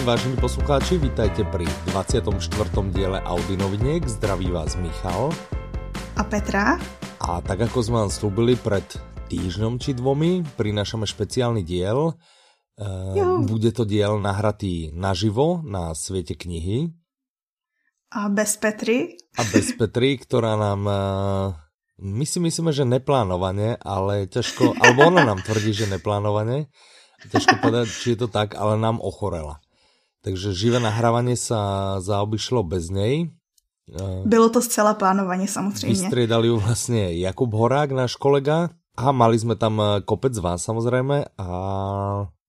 deň, vážení poslucháči, vítajte pri 24. diele Audinoviniek. Zdraví vás Michal. A Petra. A tak ako sme vám slúbili pred týždňom či dvomi, prinášame špeciálny diel. Uh, bude to diel nahratý naživo na Svete knihy. A bez Petry. A bez Petry, ktorá nám... Uh, my si myslíme, že neplánovane, ale ťažko... Alebo ona nám tvrdí, že neplánovane. Ťažko povedať, či je to tak, ale nám ochorela. Takže živé nahrávanie sa zaobišlo bez nej. Bylo to zcela plánovaně samozřejmě. Vystriedali ju vlastně Jakub Horák, náš kolega. A mali jsme tam eh, kopec z vás samozřejmě a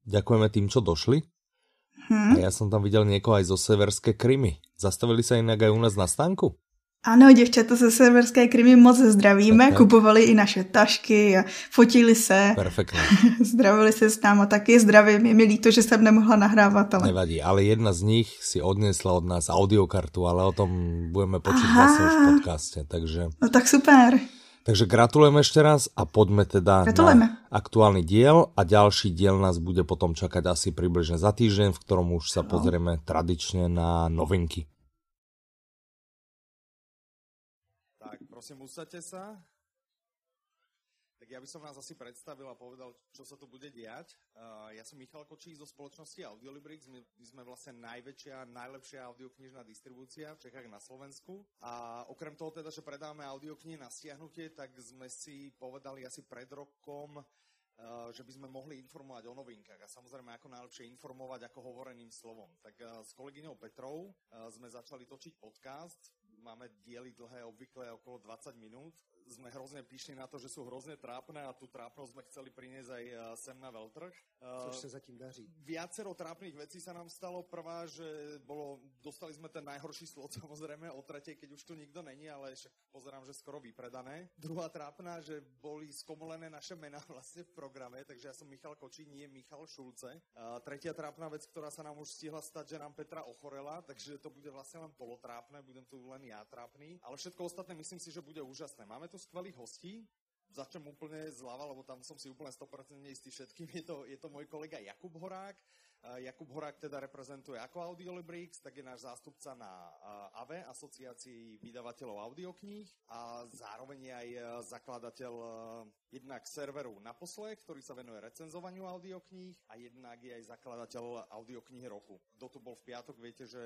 ďakujeme tým, čo došli. Hmm. A já jsem tam viděl někoho aj zo Severské Krymy. Zastavili se jinak aj u nás na stánku? Ano, děvčata ze severské Krymy moc zdravíme, tak, kupovali i naše tašky a fotili se. Perfektně. Zdravili se s náma taky, zdravím, je mi líto, že jsem nemohla nahrávat. Ale... Nevadí, ale jedna z nich si odnesla od nás audiokartu, ale o tom budeme počít vlastně v podcaste, takže... No tak super. Takže gratulujeme ještě raz a pojďme teda Gratulujeme. na aktuálny diel a ďalší diel nás bude potom čakať asi približne za týždeň, v ktorom už sa no. pozrieme tradične na novinky. Prosím, usadte sa. Tak ja by som vás asi predstavil a povedal, čo sa tu bude diať. Uh, ja som Michal Kočík zo spoločnosti Audiolibrix. My, my sme vlastne najväčšia, najlepšia audioknižná distribúcia v Čechách na Slovensku. A okrem toho teda, že predáme audioknihy na stiahnutie, tak sme si povedali asi pred rokom, Eh, že by sme mohli informovať o novinkách a samozrejme ako najlepšie informovať ako hovoreným slovom. Tak eh, s kolegyňou Petrou eh, sme začali točiť podcast, máme diely dlhé obvykle okolo 20 minút. Sme hrozne píšni na to, že sú hrozne trápne a tú trápnosť sme chceli priniesť aj sem na veľtrh. Což se zatím daří. Viacero trápnych vecí sa nám stalo. Prvá, že bolo, dostali sme ten najhorší slot samozrejme o tretej, keď už tu nikto není, ale však pozerám, že skoro vypredané. Druhá trápna, že boli skomolené naše mená vlastne v programe, takže ja som Michal Kočí, nie Michal Šulce. A tretia trápna vec, ktorá sa nám už stihla stať, že nám Petra ochorela, takže to bude vlastne len polotrápne, budem tu len ja trápny, ale všetko ostatné myslím si, že bude úžasné. Máme tu skvelých hostí, začnem úplně zľava, lebo tam som si úplně 100% istý všetkým. Je to, je to môj kolega Jakub Horák. Jakub Horák teda reprezentuje ako Audiolibrix, tak je náš zástupca na AVE, asociácii vydavateľov audiokníh a zároveň je aj e, zakladateľ jednak serveru Naposlech, ktorý sa venuje recenzovaniu audiokníh a jednak je aj zakladateľ audioknihy roku. Kto tu bol v piatok, viete, že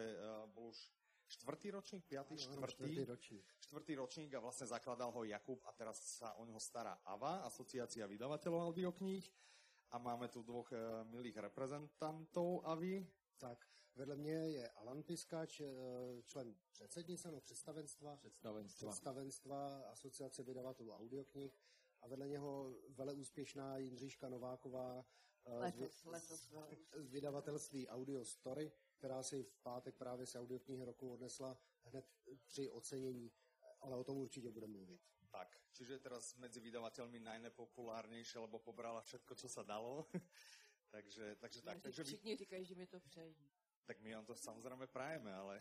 bol už štvrtý ročník, piatý, štvrtý, štvrtý ročník. štvrtý ročník a vlastne zakladal ho Jakub a teraz sa o neho stará AVA, Asociácia vydavateľov audiokníh a máme tu dvoch uh, milých reprezentantů AVI. Tak, vedle mě je Alan Piskač, eh, člen předsednice, no představenstva, představenstva. představenstva Asociace vydavatelů audioknih a vedle něho vele úspěšná Jindříška Nováková letos, z, letos, z vydavatelství Audio Story, která si v pátek právě z audioknihy roku odnesla hned tři ocenění, ale o tom určitě budeme mluvit. Tak, čiže teraz medzi vydavateľmi najnepopulárnejšie, lebo pobrala všetko, čo sa dalo. takže, takže tak. Takže všichni říkají, že mi to přejí. Tak my vám to samozřejmě prajeme, ale...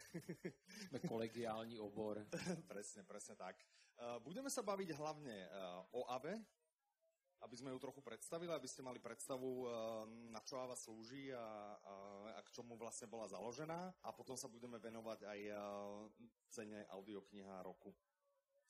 Jsme kolegiální obor. presne, presne tak. Uh, budeme sa baviť hlavne uh, o AVE, aby sme ju trochu predstavili, aby ste mali predstavu, uh, na čo AVA slúži a, a, a k čomu vlastne bola založená. A potom sa budeme venovať aj cene audiokniha roku.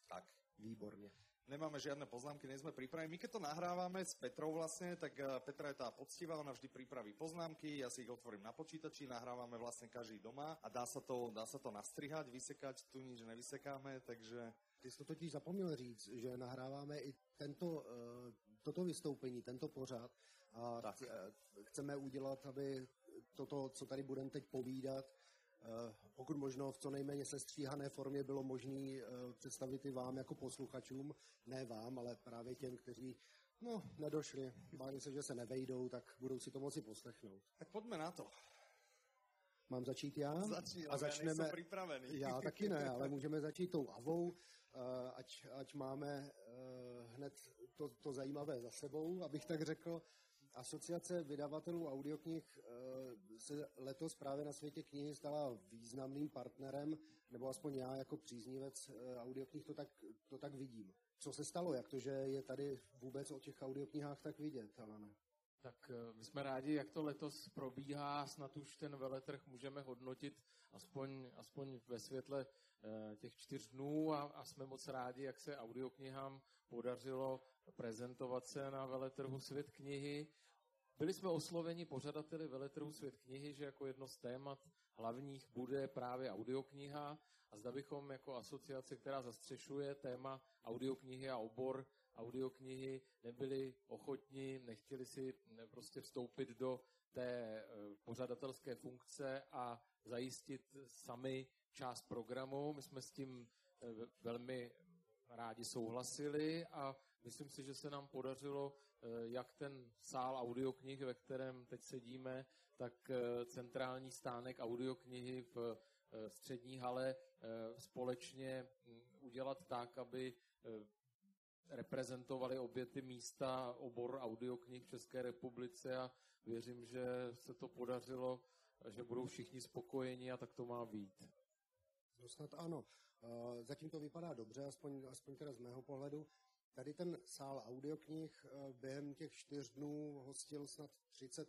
Tak, Výborně. Nemáme žiadne poznámky, nejsme pripravení. My keď to nahrávame s Petrou vlastne, tak eh, Petra je tá poctivá, ona vždy pripraví poznámky, ja si ich otvorím na počítači, nahrávame vlastne každý doma a dá sa to, dá sa to nastrihať, vysekať, tu nič nevysekáme, takže... Ty jsi to totiž zapomněl říct, že nahráváme i tento, eh, toto vystoupení, tento pořad a tak. Eh, chceme udělat, aby toto, co tady budeme teď povídat, Eh, pokud možno v co nejméně sestříhané formě bylo možné představit i vám jako posluchačům, ne vám, ale právě těm, kteří no, nedošli, báli se, že se nevejdou, tak budou si to moci poslechnout. Tak pojďme na to. Mám začít já? Začni, a začneme. Já. Já taky ne, ale můžeme začít tou avou, ať, ať máme hned to, to zajímavé za sebou, abych tak řekl. Asociace vydavatelů audioknih eh, se letos právě na světě knihy stala významným partnerem, nebo aspoň já jako příznivec eh, audioknih to tak, to tak vidím. Co se stalo? Jak to, že je tady vůbec o těch audioknihách tak vidět, Alana? Tak eh, my jsme rádi, jak to letos probíhá, snad už ten veletrh můžeme hodnotit aspoň, aspoň ve světle eh, těch čtyř dnů a, a jsme moc rádi, jak se audioknihám podařilo prezentovat se na veletrhu Svět knihy. Byli jsme osloveni pořadateli veletrhu Svět knihy, že jako jedno z témat hlavních bude právě audiokniha a zda bychom jako asociace, která zastřešuje téma audioknihy a obor audioknihy, nebyli ochotní, nechtěli si prostě vstoupit do té eh, pořadatelské funkce a zajistit sami část programu. My jsme s tím eh, velmi rádi souhlasili a myslím si, že se nám podařilo eh, jak ten sál audioknih, ve kterém teď sedíme, tak centrální stánek audioknihy v střední hale společně hm, udělat tak, aby reprezentovali obě ty místa obor audioknih v České republice a věřím, že se to podařilo, že budou všichni spokojeni a tak to má být. No snad ano. Zatím to vypadá dobře, aspoň, aspoň teda z mého pohledu. Tady ten sál audioknih během těch čtyř dnů hostil snad 30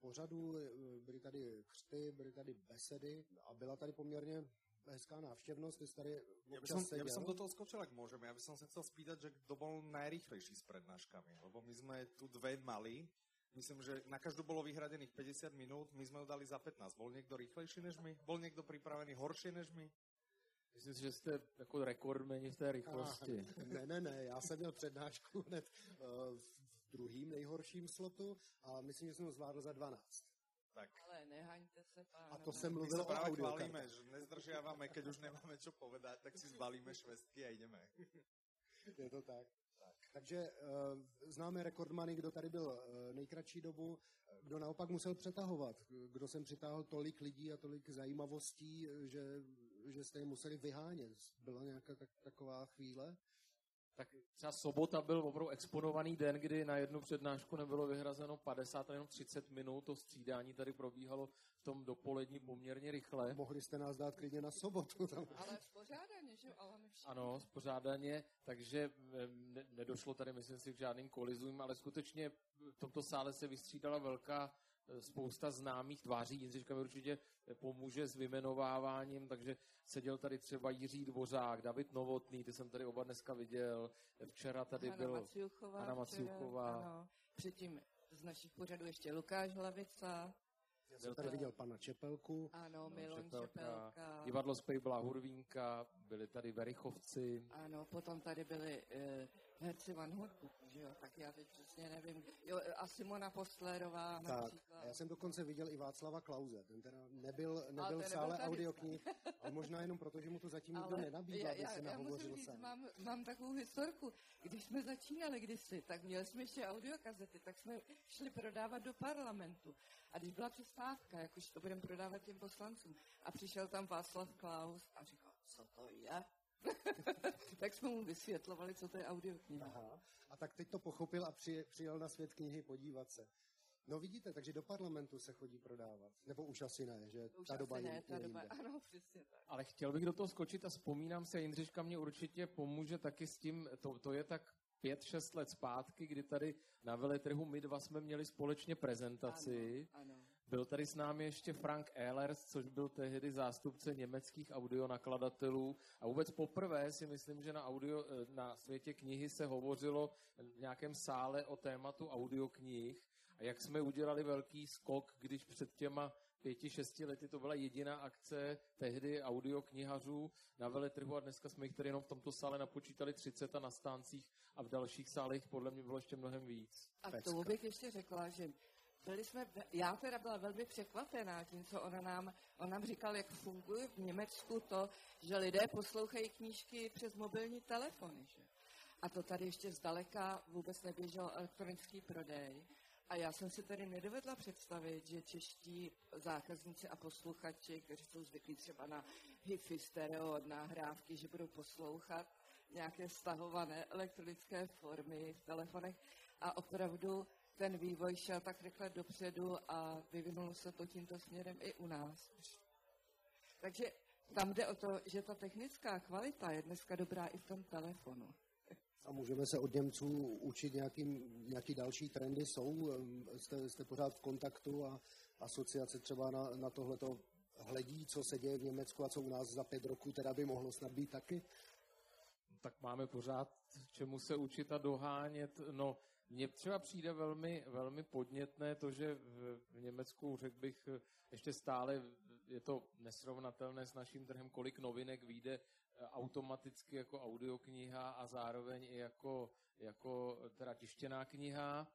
pořadů, byly tady křty, byly tady besedy a byla tady poměrně hezká návštěvnost, ty tady ja by, som, ja by som do toho skočil, ak môžem. Ja by som sa chcel spýtať, že kto bol najrychlejší s prednáškami, lebo my sme tu dve mali. Myslím, že na každú bolo vyhradených 50 minút, my sme ho dali za 15. Bol niekto rýchlejší než my? Bol niekto pripravený horšie než my? Myslím si, že jste jako rekordmeni v té rychlosti. Ah, ne, ne, ne, já jsem měl přednášku hned uh, v druhým nejhorším slotu a myslím, že jsem ho zvládl za 12. Tak. Ale nehaňte se, pánové. A to jsem mluvil o práve chválíme, že nezdržiavame, keď už nemáme čo povedať, tak si zbalíme švestky a jdeme. Je to tak. tak. Takže uh, známe rekordmany, kdo tady byl uh, nejkratší dobu, kdo naopak musel přetahovat, kdo sem přitáhl tolik lidí a tolik zajímavostí, že, že jste je museli vyhánět. Byla nějaká tak, taková chvíle? Tak třeba sobota byl opravdu exponovaný den, kdy na jednu přednášku nebylo vyhrazeno 50, jenom 30 minut, to střídání tady probíhalo v tom dopolední poměrně rychle. Mohli jste nás dát klidně na sobotu. Tam. Ale spořádaně, že ale Ano, spořádaně, takže ne, nedošlo tady, myslím si, k žádným kolizům, ale skutečně v tomto sále se vystřídala velká spousta známých tváří. Jindřiška mi určitě pomůže s vymenováváním, takže seděl tady třeba Jiří Dvořák, David Novotný, ty jsem tady oba dneska viděl. Včera tady Hanna byl Maciuchová, Anna Maciuchová. Ano. Předtím z našich pořadů ještě Lukáš Hlavica. Já jsem tady viděl pana Čepelku. Ano, Milon Čepelka. Čepelka. Ivadlo Spejbla Hurvínka, byli tady Verichovci. Ano, potom tady byli uh, herci Van Horku, že jo, tak já teď přesně nevím. Jo, a Simona Postlerová tak, například. já jsem dokonce viděl i Václava Klauze, ten teda nebyl, nebyl v sále audioknih, ale možná jenom proto, že mu to zatím nikdo nenabídl, aby se nahovořil sám. Mám, mám takovou historku, když jsme začínali kdysi, tak měli jsme ještě audiokazety, tak jsme šli prodávat do parlamentu. A když byla přestávka, jakož to budeme prodávat těm poslancům, a přišel tam Václav Klaus a říkal, co to je? tak jsme mu vysvětlovali, co to je audiokniha. Aha. A tak teď to pochopil a při, přijel na svět knihy podívat se. No vidíte, takže do parlamentu se chodí prodávat. Nebo už asi ne, že už ta doba ne, je, ta doba, ano, přesně tak. Ale chtěl bych do toho skočit a vzpomínám se, Jindřiška mě určitě pomůže taky s tím, to, to je tak pět, šest let zpátky, kdy tady na veletrhu my dva jsme měli společně prezentaci. Ano, ano. Byl tady s námi ještě Frank Ehlers, což byl tehdy zástupce německých audionakladatelů. A vůbec poprvé si myslím, že na, audio, na světě knihy se hovořilo v nějakém sále o tématu audioknih. A jak jsme udělali velký skok, když před těma pěti, šesti lety to byla jediná akce tehdy audioknihařů na veletrhu a dneska jsme jich tady jenom v tomto sále napočítali 30 a na stáncích a v dalších sálech podle mě bylo ještě mnohem víc. A k tomu bych ještě řekla, že byli jsme, já teda byla velmi překvapená tím, co ona nám, on nám říkal, jak funguje v Německu to, že lidé poslouchají knížky přes mobilní telefony. Že? A to tady ještě zdaleka vůbec neběžel elektronický prodej. A já jsem si tady nedovedla představit, že čeští zákazníci a posluchači, kteří jsou zvyklí třeba na hi-fi stereo nahrávky, že budou poslouchat nějaké stahované elektronické formy v telefonech a opravdu ten vývoj šel tak rychle dopředu a vyvinulo se to tímto směrem i u nás. Takže tam jde o to, že ta technická kvalita je dneska dobrá i v tom telefonu. a můžeme se od Němců učit nějaký, nějaký další trendy jsou. Jste, jste pořád v kontaktu a asociace třeba na, na tohleto hledí, co se děje v Německu a co u nás za pět roků teda by mohlo snad být taky? Tak máme pořád čemu se učit a dohánět. No, mně třeba přijde velmi, velmi podnětné to, že v, v Německu, řekl bych, ještě stále je to nesrovnatelné s naším trhem, kolik novinek vyjde eh, automaticky jako audiokniha a zároveň i jako, jako teda tištěná kniha.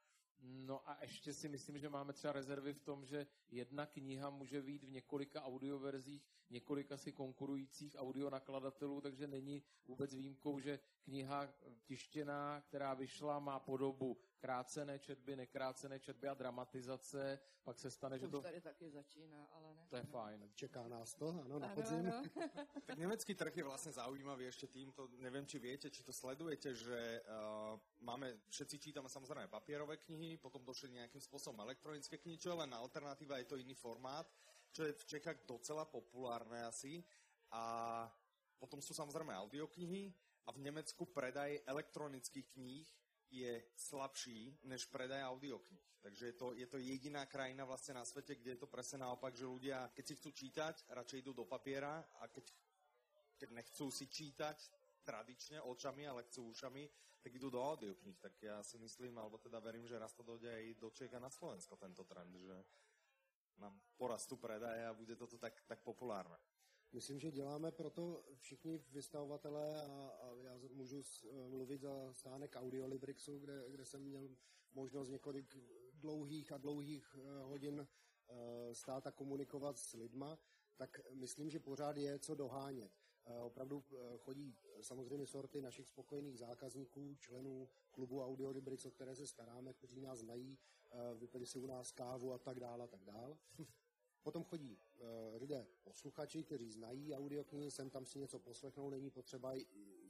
No a ještě si myslím, že máme třeba rezervy v tom, že jedna kniha může být v několika audioverzích několika si konkurujících audionakladatelů, takže není vůbec výjimkou, že kniha tištěná, která vyšla, má podobu krácené četby, nekrácené četby a dramatizace, pak se stane, to že to... tady taky začíná, ale ne. To je fajn. Čeká nás to, ano, na podzim. Ano, ano. tak německý trh je vlastně zaujímavý ještě týmto, nevím, či viete, či to sledujete, že uh, máme, všetci čítame samozrejme papierové knihy, potom došli nejakým spôsobom elektronické knihy, čo je len alternatíva, je to iný formát, čo je v Čechách docela populárne asi. A potom sú samozrejme audioknihy a v Nemecku predaj elektronických kníh je slabší než predaj audiokníh. Takže je to, je to jediná krajina vlastně na světě, kde je to presne naopak, že ľudia, keď si chcú čítať, radšej idú do papiera a keď, keď nechcú si čítať tradičně očami, ale chcú ušami, tak idú do audiokníh. Tak já si myslím, alebo teda verím, že raz to dojde i do Čech a na Slovensko tento trend, že nám porastu predaje a bude toto tak, tak populárné. Myslím, že děláme proto všichni vystavovatelé a, a já můžu mluvit za stánek Audiolibrixu, kde, kde jsem měl možnost několik dlouhých a dlouhých eh, hodin eh, stát a komunikovat s lidma, tak myslím, že pořád je co dohánět. Eh, opravdu chodí samozřejmě sorty našich spokojených zákazníků, členů klubu Audiolibrix, o které se staráme, kteří nás znají, vypili si u nás kávu a tak dále a tak dále. Potom chodí uh, lidé posluchači, kteří znají audioknihy, sem tam si něco poslechnou, není potřeba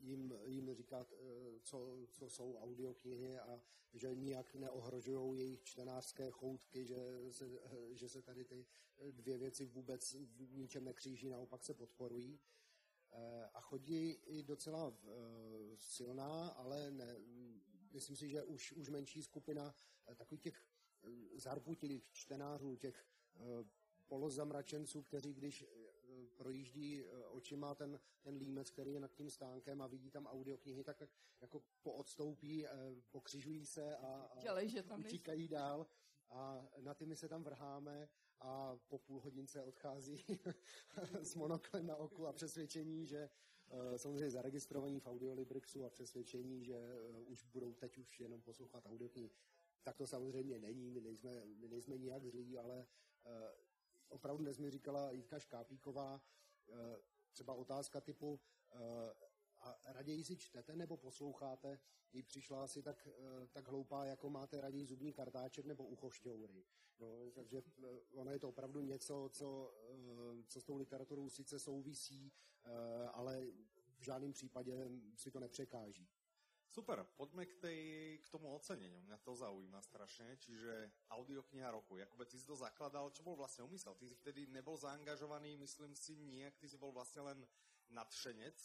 jim, jim říkat, uh, co, co jsou audioknihy a že nijak neohrožují jejich čtenářské choutky, že se, uh, že se tady ty dvě věci vůbec v ničem nekříží, naopak se podporují. A chodí i docela silná, ale ne, myslím si, že už, už menší skupina takových těch zarputilých čtenářů, těch polozamračenců, kteří když eh, projíždí eh, očima ten, ten límec, který je nad tím stánkem a vidí tam audioknihy, tak, tak jako poodstoupí, eh, pokřižují se a, a Dělej, že tam utíkají dál a na ty my se tam vrháme a po půl hodince odchází s monoklem na oku a přesvědčení, že samozřejmě zaregistrovaní v Audiolibrixu a přesvědčení, že už budou teď už jenom poslouchat audioknihy. Tak to samozřejmě není, my nejsme, my nejsme nijak zlí, ale opravdu dnes mi říkala Jitka Škápíková, eh, třeba otázka typu eh, a raději si čtete nebo posloucháte, jí přišla asi tak, eh, tak hloupá, jako máte raději zubní kartáček nebo uchošťoury. No, takže ono je to opravdu něco, co, co s tou literaturou sice souvisí, ale v žádném případě si to nepřekáží. Super, poďme k, tej, k tomu oceneniu. Mňa to zaujíma strašne. Čiže audiokniha roku. Jakube, ty si to zakladal. Čo bol vlastne umysel? Ty si vtedy nebol zaangažovaný, myslím si, nijak. Ty si bol vlastne len nadšenec.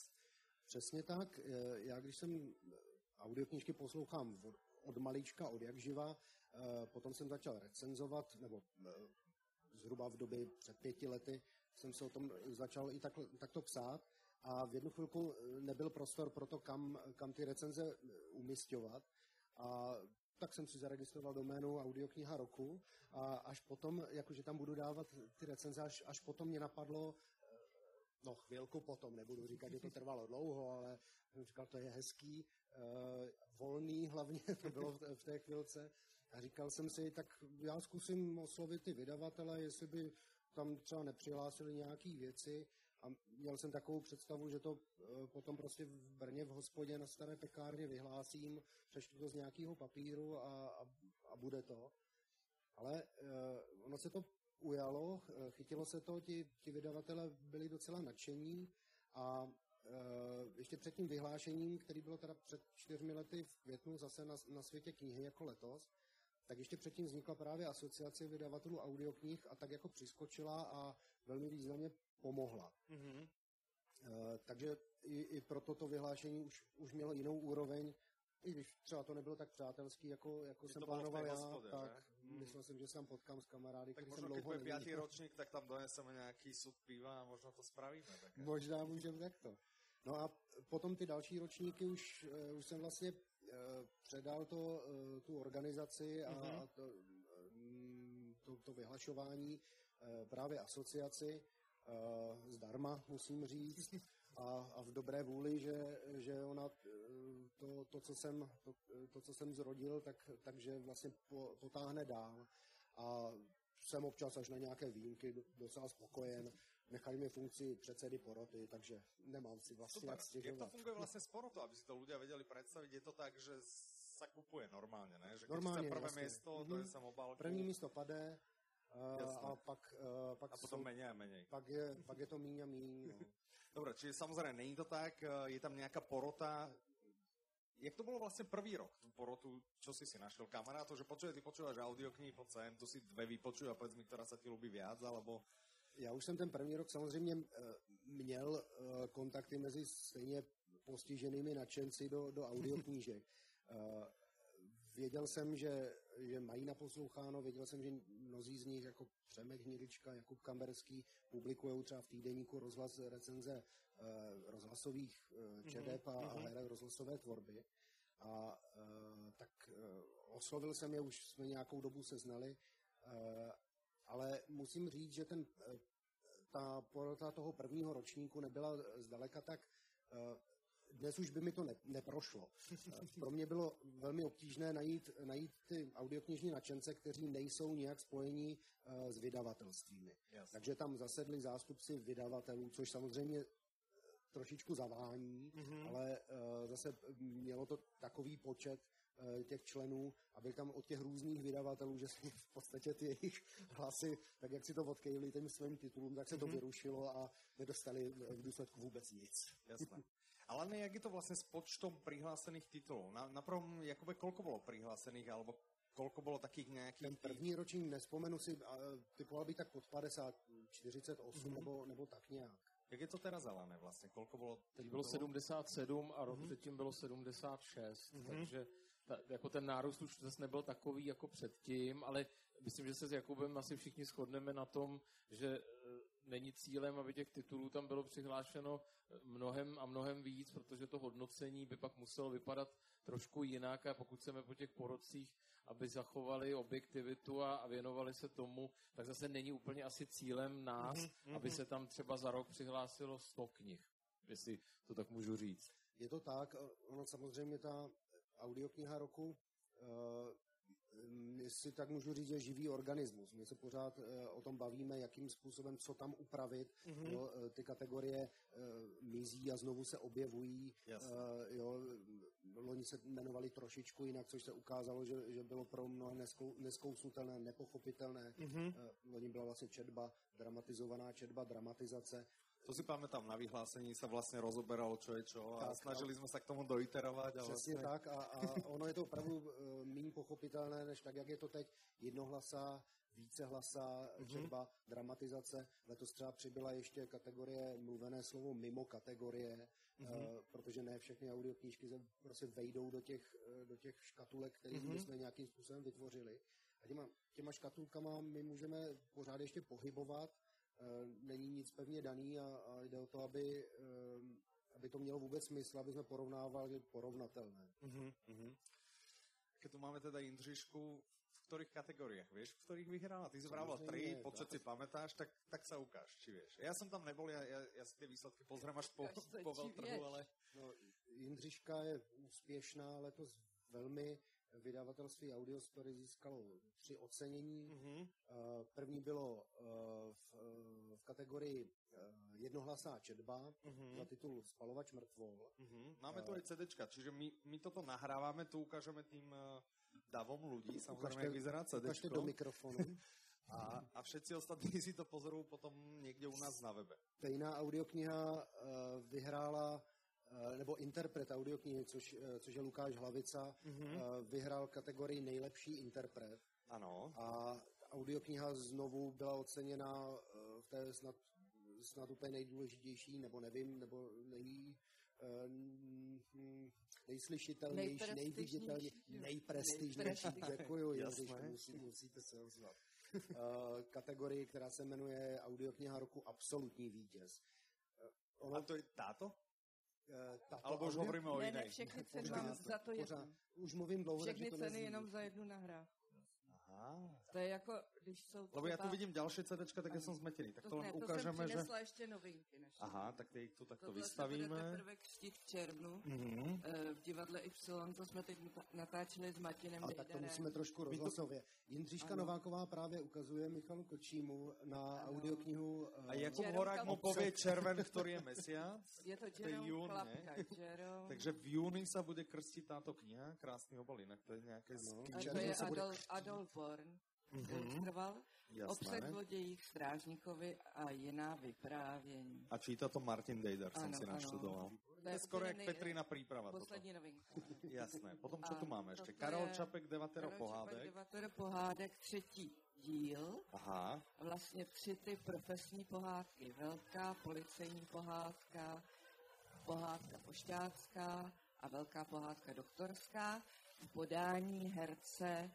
Přesně tak. E, já když jsem audioknižky poslouchám od malička, od jak živa, e, potom jsem začal recenzovat, nebo e, zhruba v době před pěti lety jsem se o tom začal i tak, takto psát a v jednu chvilku eh, nebyl prostor pro to, kam, kam ty recenze eh, umistovat. A tak jsem si zaregistroval doménu audiokniha roku a až potom, jakože tam budu dávat ty recenze, až, až potom mě napadlo, eh, no chvilku potom, nebudu říkat, že to trvalo dlouho, ale jsem říkal, to je hezký, uh, volný hlavně to bylo v, v té chvilce. A říkal jsem si, tak já zkusím oslovit ty vydavatele, jestli by tam třeba nepřihlásili nějaké věci, a měl jsem takovou představu, že to eh, potom prostě v Brně v hospodě na staré pekárně vyhlásím, přečtu to z nějakého papíru a, a, a bude to. Ale uh, ono se to ujalo, eh, chytilo se to, ti, ti vydavatele byli docela nadšení a uh, ještě před tím vyhlášením, který bylo teda před čtyřmi lety v květnu zase na, na světě knihy jako letos, tak ještě předtím vznikla právě asociace vydavatelů audioknih a tak jako přiskočila a velmi významně pomohla. Mm-hmm. E, takže i, i proto to vyhlášení už, už mělo jinou úroveň, i když třeba to nebylo tak přátelský, jako, jako jsem plánoval já, hospodě, tak že? myslel jsem, že se tam potkám s kamarády, tak možná, když bude pětý ročník, tak tam doneseme nějaký sud piva a možná to spravíme. Tak. Možná můžeme takto. No a potom ty další ročníky už, uh, už jsem vlastně předal to, uh, tu organizaci a, mm-hmm. to, um, to, to vyhlašování uh, právě asociaci uh, zdarma, musím říct, a, a v dobré vůli, že, že ona to, to, co jsem, to, to, co jsem zrodil, tak, takže vlastně po, potáhne dál. A jsem občas až na nějaké výjimky docela spokojen nechali mi funkci předsedy poroty, takže nemám si vlastně Super. jak stěžovat. Jak to funguje vlastně s porotou, aby si to ľudia vedeli představit? Je to tak, že sa kupuje normálně, ne? Že normálně, prvé jasně. místo, mm-hmm. to je mhm. samobálku. První místo padé, uh, a pak, uh, pak a potom méně a méně. Pak je, pak je to míň a míň. No. Dobre, čiže samozřejmě není to tak, eh, je tam nějaká porota, Jak to bylo vlastně prvý rok, tu porotu, čo si si našel kamaráto, že počuje, ty počúvaš audioknihy, poď sem, tu si dve vypočuj a povedz mi, ktorá sa ti ľubí viac, alebo já už jsem ten první rok samozřejmě eh, měl eh, kontakty mezi stejně postiženými nadšenci do, do audioknížek. Eh, věděl jsem, že, že mají naposloucháno, věděl jsem, že mnozí z nich, jako Přemek Hnidička, Jakub Kamberský, publikují třeba v týdeníku rozhlas recenze rozhlasových čedep a, a mhm. rozhlasové tvorby. A tak oslovil jsem je, už jsme nějakou dobu se znali ale musím říct, že ten, eh, ta porota toho prvního ročníku nebyla zdaleka tak eh, dnes už by mi to ne, neprošlo. Eh, pro mě bylo velmi obtížné najít, najít ty audioknižní nadšence, kteří nejsou nějak spojení uh, s vydavatelstvími. Jasně. Takže tam zasedli zástupci vydavatelů, což samozřejmě trošičku zavání, mm-hmm. ale uh, zase mělo to takový počet, Eh, těch členů a byl tam od těch různých vydavatelů, že se v podstatě ty jejich hlasy, tak jak si to odkejli těm svým titulům, tak se to mm-hmm. vyrušilo a nedostali v důsledku vůbec nic. Jasné. Ale ne, jak je to vlastně s počtom přihlášených titulů? Na, na prvom, jakoby kolko bylo přihlášených, alebo kolko bylo takých nějakých... Ten první ročník, nespomenu si, typoval by tak pod 50, 48 mm-hmm. nebo, nebo tak nějak. Jak je to teda zelené vlastně? Kolko bylo? Teď bylo 77 a rok mm-hmm. předtím bylo 76, mm-hmm. takže ta, jako ten nárůst už zase nebyl takový jako předtím, ale myslím, že se s Jakubem asi všichni shodneme na tom, že e, není cílem, aby těch titulů tam bylo přihlášeno e, mnohem a mnohem víc, protože to hodnocení by pak muselo vypadat trošku jinak a pokud chceme po těch porodcích, aby zachovali objektivitu a, a věnovali se tomu, tak zase není úplně asi cílem nás, mm-hmm. aby se tam třeba za rok přihlásilo 100 knih, jestli to tak můžu říct. Je to tak, ono samozřejmě ta audiokniha roku, uh, jestli tak můžu říct, je živý organismus. My se pořád uh, o tom bavíme, jakým způsobem, co tam upravit. Mm-hmm. Jo, uh, ty kategorie mizí a znovu se objevují. Uh, jo, loni se jmenovali trošičku jinak, což se ukázalo, že, že bylo pro mnoho neskou, neskousnutelné, nepochopitelné. Mm-hmm. Loni byla vlastně četba, dramatizovaná četba, dramatizace. To si pamätám, na vyhlásení sa vlastne rozoberalo, čo je čo a tak, snažili sme sa k tomu doiterovať. A Přesně tak a, a ono je to opravdu uh, méně pochopitelné, než tak, jak je to teď jednohlasa, vícehlasa, mm-hmm. četba, dramatizace. Letos třeba přibyla ještě kategorie mluvené slovo mimo kategorie, mm-hmm. uh, protože ne všechny audioknížky se prostě vejdou do těch, uh, do těch škatulek, které mm-hmm. jsme nějakým způsobem vytvořili. A těma, těma škatulkama my můžeme pořád ještě pohybovat, není nic pevně daný a, a jde o to, aby, eh, aby to mělo vůbec smysl, aby jsme porovnávali porovnatelné. Uh-huh, uh-huh. Keď tu máme teda Jindřišku, v ktorých kategoriách, vieš, v ktorých vyhrála? Ty vrával tri, počet si pamätáš, tak, tak sa ukáž, či vieš. Ja som tam nebol, ja, ja, ja si tie výsledky pozriem až po, po veľtrhu, ale... No, Jindřiška je úspěšná letos velmi vydavatelství Audiostory získalo tři ocenění. Mm-hmm. První bylo eh, v, v kategorii eh, jednohlasná četba mm-hmm. za titul Spalovač mrtvol. Mm-hmm. Máme tu i CDčka, čiže my, my toto nahráváme, tu ukážeme tým davom ľudí, samozřejmě, jak vyzerá CDčko. do mikrofonu. A, a všetci ostatní si to pozorují potom někde u nás na webe. Stejná audiokniha vyhrála nebo interpret audioknihy, což, eh, což je Lukáš Hlavica, mm-hmm. vyhrál kategorii nejlepší interpret. Ano. A audiokniha znovu byla oceněna v té snad, snad úplně nejdůležitější, nebo nevím, nebo nej, nejslyšitelnější, nejviditelnější, nejprestižnější. Děkuji, Jindřišku, musí, musíte se ozvat. kategorii, která se jmenuje Audiokniha roku Absolutní vítěz. Ono... A to je táto? Tato Alebo už hovoríme o jiné. Ne, ne, všechny ceny za to jedno. Už mluvím dlouho, Všechny to ceny jenom za jednu nahrávku. Aha. To je jako, když jsou Lebo ja tu vidím ďalšie CDčka, tak ja som zmetený. Tak to, to len ne, ukážeme, to jsem že... ještě novinky. Než Aha, tak ty tu takto Tohle vystavíme. se bude teprve křtít v červnu. Mm-hmm. V divadle Y, to jsme teď natáčeli s Martinem Ale tak to musíme trošku rozhlasově. Jindřiška ano. Nováková právě ukazuje Michalu Kočímu na ano. audioknihu... A Jakub Horák mu povie červen, ktorý je mesiac. Je to Jerome Klapka. Takže v júni sa bude krstiť táto kniha. Krásny obal, inak to je. No. To je Adolf, Adolf Born. Mm-hmm. Trval obsah zlodějích, strážníkovi a jiná vyprávění. A číta to Martin Dejder, jsem si naštudoval. To je skoro jak Petrina příprava. Poslední novinka. Jasné. Potom co tu máme ještě? Karol Čapek, Devatero Karol pohádek. Čapek, Devatero pohádek, třetí díl. Aha. Vlastně tři ty profesní pohádky. Velká policejní pohádka, pohádka pošťácká a velká pohádka doktorská. V podání herce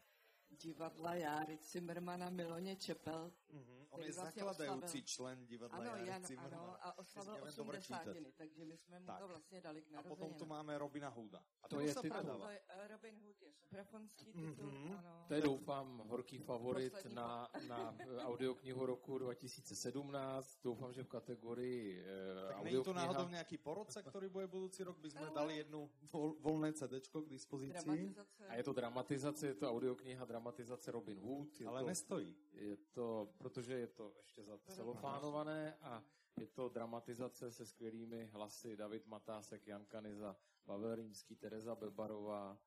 divadla Járy Cimrmana Miloně Čepel. Mm-hmm. On je vlastně zakladající oslavil... člen divadla ano, Jan, Cimrmana. Ano, a oslavil 80. takže my jsme mu tak. to vlastně dali k narozeninám. A potom tu máme Robina Hooda. A to, to je titul. To je, uh, Robin Hood je suprafonský titul, mm-hmm. ano. To je doufám horký favorit na, na audioknihu roku 2017. Doufám, že v kategorii uh, tak audiokniha... to náhodou nějaký porodce, který bude budoucí rok, bychom dali jednu vol, volné CDčko k dispozici. A je to dramatizace, je to audiokniha dramatizace Robin Hood. Je Ale to, nestojí. Je to, protože je to ještě celofánované a je to dramatizace se skvělými hlasy David Matásek, Jan Kaniza, Pavel Rímský, Tereza Bebarová.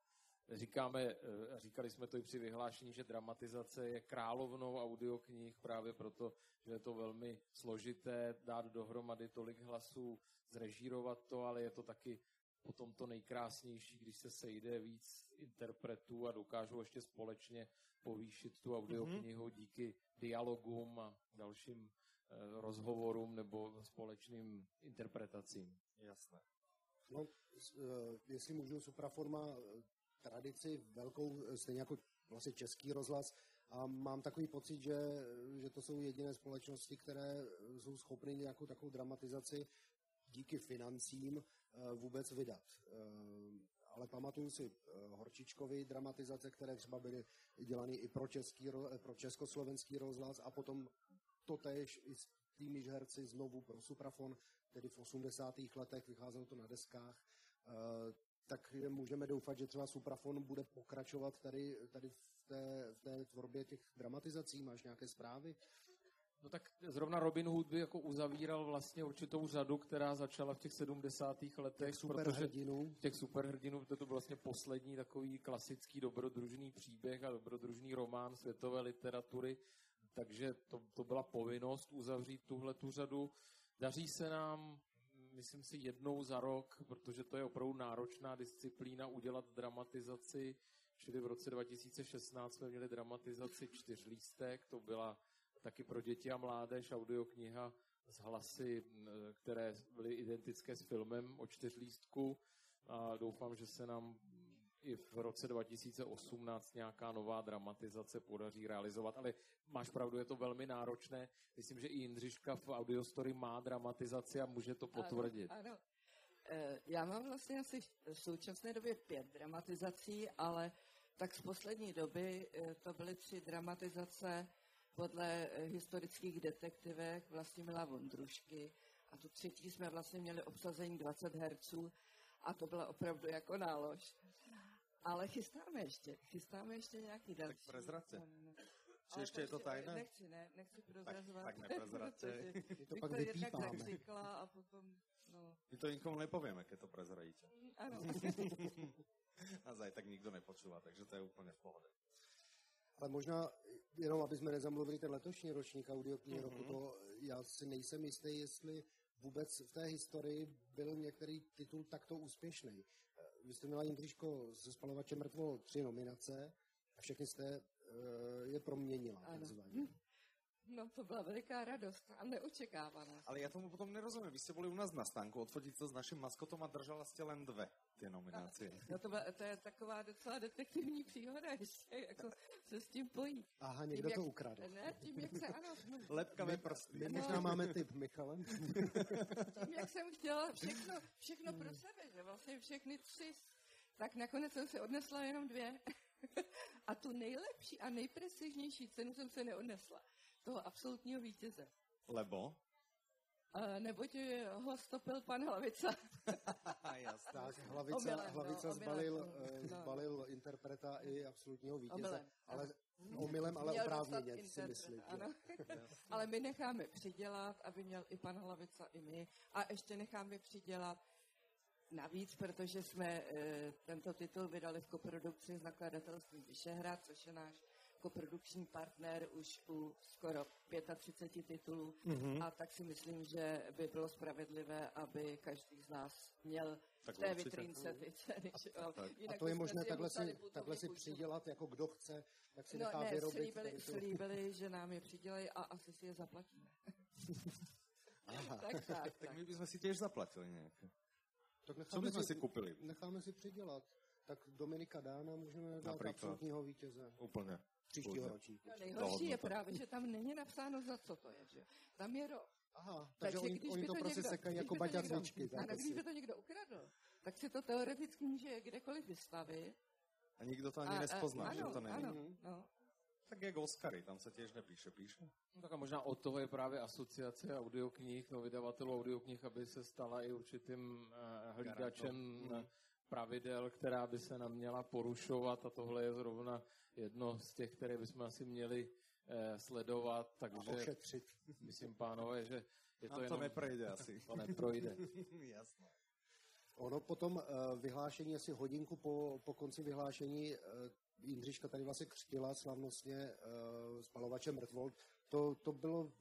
Říkáme, říkali jsme to i při vyhlášení, že dramatizace je královnou audioknih právě proto, že je to velmi složité dát dohromady tolik hlasů, zrežírovat to, ale je to taky potom to nejkrásnější, když se sejde víc interpretů a dokážou ještě společně povýšit tu audioknihu mm-hmm. díky dialogům a dalším eh, rozhovorům nebo společným interpretacím. Jasné. No, jestli můžu, Supraforma tradici velkou, stejně jako vlastně český rozhlas, a mám takový pocit, že, že to jsou jediné společnosti, které jsou schopny nějakou takovou dramatizaci díky financím vůbec vydat. Ale pamatuju si Horčičkovi dramatizace, které třeba byly dělané i pro, český, pro československý rozhlas a potom totéž i s týmiž herci znovu pro Suprafon, tedy v 80. letech vycházelo to na deskách tak můžeme doufat, že třeba Suprafon bude pokračovat tady, tady v, té, v té tvorbě těch dramatizací. Máš nějaké zprávy? No tak zrovna Robin Hood by jako uzavíral vlastně určitou řadu, která začala v těch 70. letech. Těch superhrdinů. Těch superhrdinů, to, to byl vlastně poslední takový klasický dobrodružný příběh a dobrodružný román světové literatury. Takže to, to byla povinnost uzavřít tuhle tu řadu. Daří se nám myslím si, jednou za rok, protože to je opravdu náročná disciplína, udělat dramatizaci. Čili v roce 2016 jsme měli dramatizaci čtyřlístek, to byla taky pro děti a mládež audiokniha z hlasy, které byly identické s filmem o čtyřlístku. A doufám, že se nám i v roce 2018 nějaká nová dramatizace podaří realizovat, ale máš pravdu, je to velmi náročné. Myslím, že i Jindřiška v Audiostory má dramatizaci a může to potvrdit. Ano, ano. E, já mám vlastně asi v současné době pět dramatizací, ale tak z poslední doby e, to byly tři dramatizace podle e, historických detektivek Vlastimila Vondrušky a tu třetí jsme vlastně měli obsazení 20 herců a to byla opravdu jako nálož. Ale chystáme ještě, chystáme ještě nějaký další. Tak prezradce. Či ještě je to tajné? Nechci, ne, nechci prozrazovat. Tak, tak neprezradce. My to pak vypípáme. a potom, no. My to nikomu nepovieme, keď to prezradíte. Ano. A tak nikdo nepočúva, takže to je úplně v pohodě. Ale možná, jenom aby jsme nezamluvili ten letošní ročník audioknihy mm-hmm. roku, to já si nejsem jistý, jestli vůbec v té historii byl některý titul takto úspěšný. Vy jste měla Jindřiško se spalovačem mrtvo tři nominace a všechny jste uh, je proměnila, takzvaně. No to byla veliká radost a neočekávaná. Ale já tomu potom nerozumím. Vy jste byli u nás na stánku odfotit to s naším maskotom a držela jste len dve ty nominace. No to, byla, to je taková docela detektivní příhoda ještě, jako se s tím pojí. Aha, někdo jak, to ukradl. Ne, tím, jak se, ano. Lepkavé prsty. My možná máme typ, Michale. tím, jak jsem chtěla všechno, všechno pro sebe, že vlastně všechny tři, tak nakonec jsem si odnesla jenom dvě. a tu nejlepší a nejprestižnější cenu jsem se neodnesla toho absolutního vítěze. Lebo? Neboť ho stopil pan Hlavica. tak, Hlavica, omylem, Hlavica no, zbalil, omylem, no. zbalil interpreta i absolutního vítěze, omylem, ale omylem, ale oprávněně, si myslím. Ano. ale my necháme přidělat, aby měl i pan Hlavica, i my. A ještě necháme přidělat navíc, protože jsme e, tento titul vydali v koprodukci s nakladatelstvím Vyšehrad, což je náš koprodukční partner už u skoro 35 titulů mm-hmm. a tak si myslím, že by bylo spravedlivé, aby každý z nás měl tak v té vitrínce ty ceny. A to je možné takhle si, takhle si přidělat, jako kdo chce, tak si no, nechá ne, vyrobit. Slíbili, slíbili, že nám je přidělají a asi si je zaplatíme. Aha. tak, tak, tak, tak. my bychom si těž zaplatili nějaké. Tak Co bychom si, si kupili? Necháme si přidělat. Tak Dominika Dána můžeme dát Například. absolutního vítěze. Úplně příštího ročníku. No nejhorší je právě, že tam není napsáno, za co to je. Že? Tam je rok. Aha, takže, takže oni, oni to, to prostě někdo, sekají jako baťa cvičky. A když by to někdo ukradl, tak si to teoreticky může kdekoliv vystavit. A nikdo to ani a, nespozná, a, že ano, to není. Ano, no. Tak jak Oscary, tam se těž nepíše, píše. No, tak a možná od toho je právě asociace audioknih, no vydavatelů audioknih, aby se stala i určitým uh, hlídačem mm pravidel, která by se nám měla porušovat a tohle je zrovna jedno z těch, které bychom asi měli eh, sledovat, takže a ošetřit. myslím, pánové, že je to, to jenom... neprojde asi. To neprojde. Jasno. Ono potom uh, vyhlášení, asi hodinku po, po konci vyhlášení, uh, Jindřiška tady vlastně křtila slavnostně uh, spalovačem mrtvol. To, to bylo,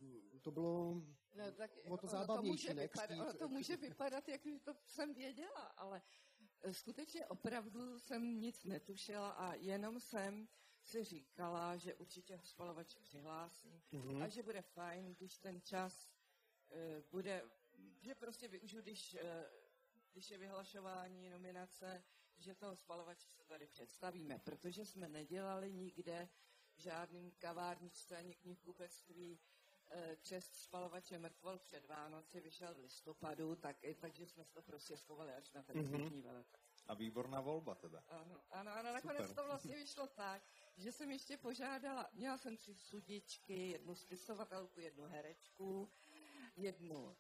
to bylo no, tak, o to zábavnější, to může, vypadat, ono to může vypadat, jak to jsem věděla, ale skutečně opravdu jsem nic netušila a jenom jsem si říkala, že určitě spalovač přihlásí mm-hmm. a že bude fajn, když ten čas uh, bude, že prostě využiju, když, uh, když je vyhlašování, nominace, že toho spalovače se tady představíme, protože jsme nedělali nikde v žádným kavárničce ani knihkupectví křest spalovače mrtvol před Vánoci vyšel v listopadu, tak, takže jsme to prostě schovali až na ten mm-hmm. A výborná volba teda. Ano, ano, ano nakonec Super. to vlastně vyšlo tak, že jsem ještě požádala, měla jsem tři sudičky, jednu spisovatelku, jednu herečku, jednu uh,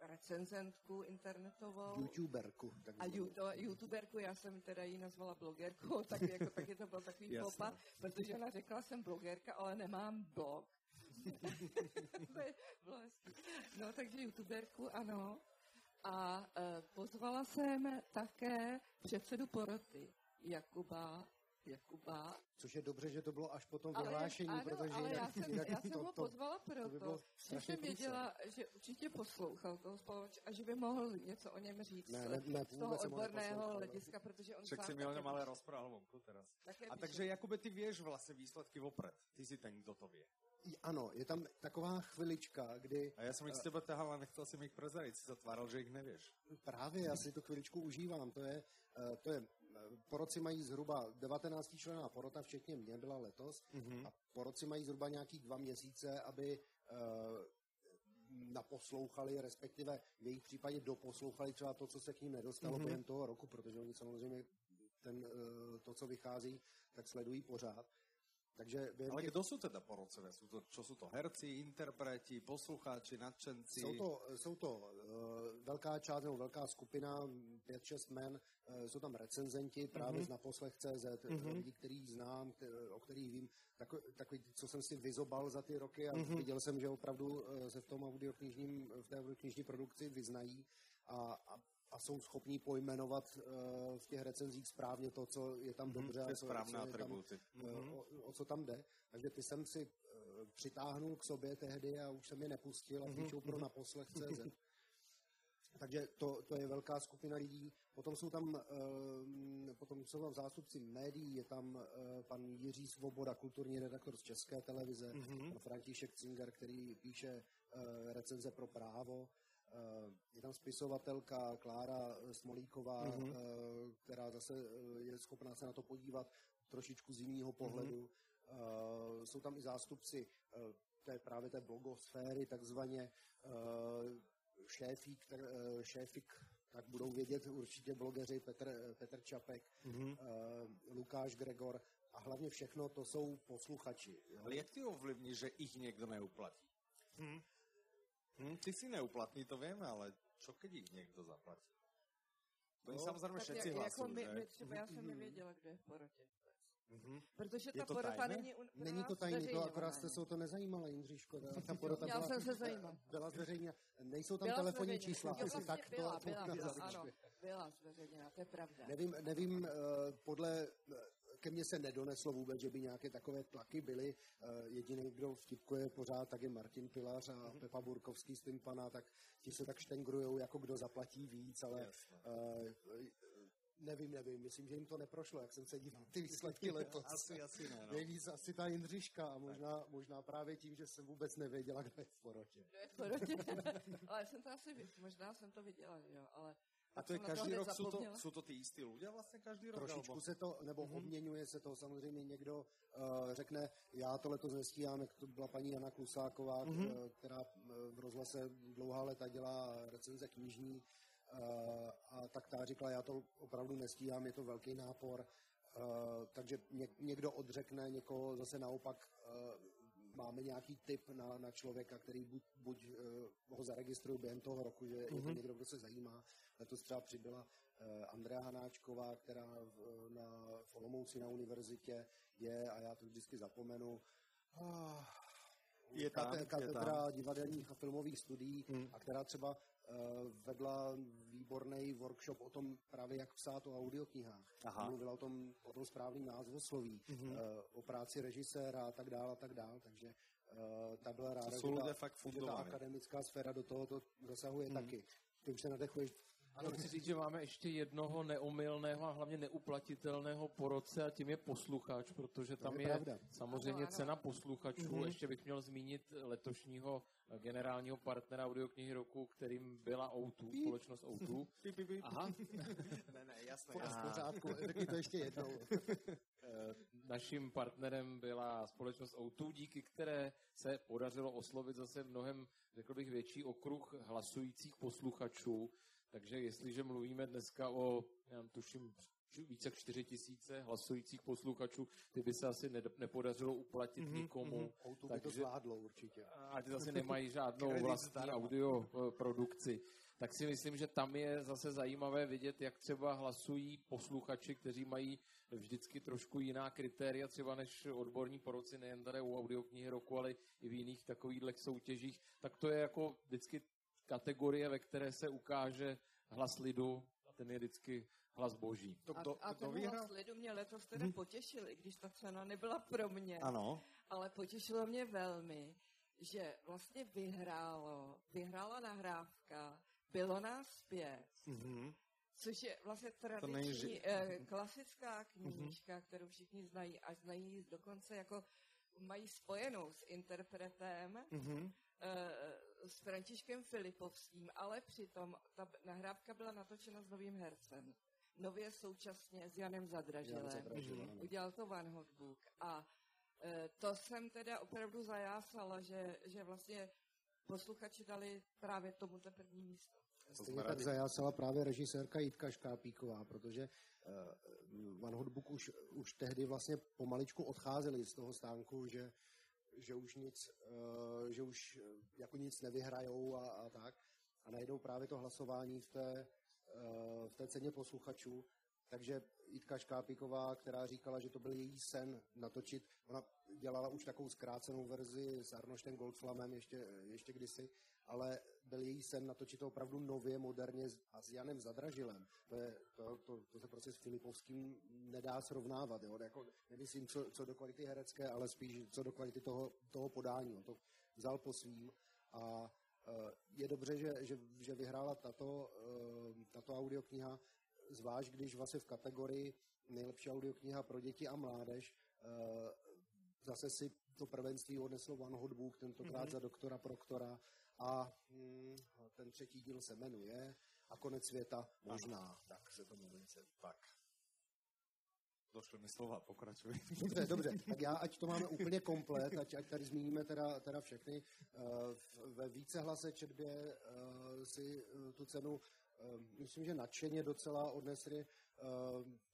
recenzentku internetovou. YouTuberku. A ju, to, YouTuberku, já jsem teda ji nazvala blogerkou, tak, jako, tak je to byl takový popa, protože ona řekla, jsem blogerka, ale nemám blog. no, takže youtuberku, ano. A e, pozvala jsem také předsedu poroty, Jakuba Jakuba. Což je dobře, že to bylo až po tom vyhlášení, ale, ano, protože ale jinak, já jsem, jinak já jsem to, ho pozvala proto, to by že jsem věděla, že určitě poslouchal toho spoluč a že by mohl něco o něm říct ne, ne, ne, z toho odborného hlediska, protože on Však si mi o něm ale rozprával vonku teraz. A takže, Jakube, ty věš vlastně výsledky vopred. Ty si ten, kdo to ví. Ano, je tam taková chvilička, kdy... A já jsem jich z tebe tahal a nechtěl jsem jich prezradit, si zatváral, že jich nevíš. Právě, já si tu chviličku užívám. To je, eh, to je eh, poroci mají zhruba 19 člená porota, včetně mě byla letos, mm-hmm. a poroci mají zhruba nějaký dva měsíce, aby uh, naposlouchali, respektive v jejich případě doposlouchali třeba to, co se k ním nedostalo mm-hmm. během toho roku, protože oni samozřejmě ten, uh, to, co vychází, tak sledují pořád. Takže Ale kdo jsou teda porodcové? Jsou to, čo jsou to herci, interpreti, posluchači, nadšenci? Jsou to, jsou to uh, velká část nebo velká skupina, 5-6 men, uh, jsou tam recenzenti právě mm-hmm. z naposlech.cz, mm-hmm. lidi, který znám, o kterých vím, takový, takový, co jsem si vyzobal za ty roky a mm-hmm. viděl jsem, že opravdu uh, se v tom audioknižním, v té audioknižní produkci vyznají a, a a jsou schopní pojmenovat uh, v těch recenzích správně to, co je tam mhm, dobře. Mm, a co, co atributy. Tam, mm-hmm. o, o co tam jde. Takže ty jsem si uh, přitáhnul k sobě tehdy a už jsem je nepustil a mm-hmm. píšou pro naposlech.cz. takže to, to je velká skupina lidí. Potom jsou tam, uh, potom jsou tam zástupci médií, je tam uh, pan Jiří Svoboda, kulturní redaktor z České televize, mm-hmm. pan František Cinger, který píše uh, recenze pro právo, je tam spisovatelka Klára Smolíková, mm-hmm. která zase je schopná se na to podívat trošičku z jiného pohledu. Mm-hmm. Jsou tam i zástupci té právě té blogosféry, takzvaně šéfík, šéfik, tak budou vědět určitě blogeři Petr, Petr Čapek, mm-hmm. Lukáš Gregor a hlavně všechno to jsou posluchači. Jo? Ale jak ty ovlivní, že ich někdo neuplatí? Hm. Hm, ty si neuplatní, to víme, ale čo keď ich někdo zaplatí? Oni no, samozřejmě všetci jak, hlasují, jako my, my třeba já jsem nevěděla, kdo je v porotě. Mm-hmm. Protože ta porota není u, Není to tajné, to akorát jste se o to nezajímala, Jindříško. Ta, ta porota Já byla, jsem se zajímal. Byla zveřejněna. Nejsou tam byla telefonní čísla, jo, vlastně tak byla, to byla, byla, ano, byla zveřejněna, to je pravda. Nevím, nevím uh, podle ke mně se nedoneslo vůbec, že by nějaké takové tlaky byly. Uh, jediný, kdo vtipkuje pořád, tak je Martin Pilař a mm-hmm. Pepa Burkovský z Timpana, tak ti se tak štengrujou, jako kdo zaplatí víc, ale uh, Nevím, nevím, myslím, že jim to neprošlo, jak jsem se díval ty výsledky letos. asi, asi ne, no. Nejvíc asi ta Jindřiška a možná, možná právě tím, že jsem vůbec nevěděla, kdo je v porotě. Kdo je v porotě? ale jsem to asi, možná jsem to viděla, jo, ale a to je každý rok, jsou to, jsou to ty jistý lidé vlastně každý rok? Trošičku alebo? se to, nebo mm-hmm. obměňuje se to, samozřejmě někdo uh, řekne, já to letos nestíhám, jak to byla paní Jana Klusáková, mm-hmm. která v rozhlase dlouhá leta dělá recenze knižní, Eh, a tak ta říkala, já to opravdu nestíhám, je to velký nápor, Uh, takže ně, někdo odřekne, někoho zase naopak uh, máme nějaký tip na, na člověka, který buď, buď uh, ho zaregistrují během toho roku, že mm-hmm. je to mhm. někdo, kdo se zajímá. Letos třeba přibyla uh, Andrea Hanáčková, která v, na v Olomouci na univerzitě je, a já to vždycky zapomenu, uh, je tam, katedra je divadelních a filmových studií, mm. a která třeba vedla výborný workshop o tom právě, jak psát o audioknihách. Aha. Mluvila o tom, o tom správným názvosloví, mm-hmm. o práci režiséra a tak dále a tak dále, takže uh, ta byla ráda, že ta, fakt že ta akademická sféra do toho to zasahuje mm. taky. Ty už se nadechuješ ano, chci říct, že máme ještě jednoho neomylného a hlavně neuplatitelného porodce a tím je posluchač, protože tam je, je samozřejmě cena posluchačů. Mm-hmm. Ještě bych měl zmínit letošního generálního partnera audioknihy roku, kterým byla O2, společnost O2. Aha. ne, ne, jasné. V pořádku, taky to ještě jednou. Eh, naším partnerem byla společnost O2, díky které se podařilo oslovit zase mnohem, řekl bych, větší okruh hlasujících posluchačů. Takže jestliže mluvíme dneska o, já tuším, více jak 4 tisíce hlasujících posluchačů, ty by se asi ne, nepodařilo uplatit mm-hmm, nikomu. Mm-hmm. Takže, by to zvládlo určitě. A ty zase nemají žádnou vlastní audio eh, produkci. Tak si myslím, že tam je zase zajímavé vidět, jak třeba hlasují posluchači, kteří mají vždycky trošku jiná kritéria, třeba než odborní poroci, nejen tady u audioknihy roku, ale i v jiných takových soutěžích. Tak to je jako vždycky kategorie, ve které se ukáže hlas lidu a ten je vždycky hlas boží. To, to, a, a to ten hlas lidu mě letos teda hmm. potěšil, i když ta cena nebyla pro mě. Ano. Ale potěšilo mě velmi, že vlastně vyhrálo, vyhrála nahrávka, bylo nás pět. Mm-hmm. Což je vlastně tradiční eh, klasická knížka, mm-hmm. kterou všichni znají a znají dokonce jako mají spojenou s interpretem. Mm-hmm s Františkem Filipovským, ale přitom ta nahrávka byla natočena s novým hercem. Nově současně s Janem Zadražilem. Jan Zadražilem. Udělal to Van Hotbook. A e, to jsem teda opravdu zajásala, že, že vlastně posluchači dali právě tomuto první místo. Stejně tak zajásala právě režisérka Jitka Škápíková, protože uh, Van Hotbook už, už tehdy vlastně pomaličku odcházeli z toho stánku, že že už nic, uh, že už eh, jako nic nevyhrajou a, a tak. A najdou právě to hlasování v té, uh, v té ceně posluchačů. Takže Jitka Škápíková, která říkala, že to byl její sen natočit, ona dělala už takovou zkrácenou verzi s Arnoštem Goldflamem ještě, ještě kdysi, ale byl její sen natočit to opravdu nově, moderně a s Janem Zadražilem. To, je, to, to, to se prostě s Filipovským nedá srovnávat. Jo? Jako, nemyslím co, co do kvality herecké, ale spíš co do kvality toho, toho podání. On to vzal po svým a je dobře, že, že, že vyhrála tato, tato audiokniha, zvlášť když vlastně v kategorii nejlepší audiokniha pro děti a mládež zase si to prvenství odneslo One Hot Book, tentokrát mm-hmm. za doktora Proktora a hm, ten třetí díl se jmenuje A konec světa možná, ano. tak se to jmenuje. Tak. Došly mi slova, pokračuj. Dobře, dobře. Tak já, ať to máme úplně komplet, ať, ať tady zmíníme teda, teda všechny. Uh, ve vícehlase četbě uh, si uh, tu cenu myslím, že nadšeně docela odnesli uh,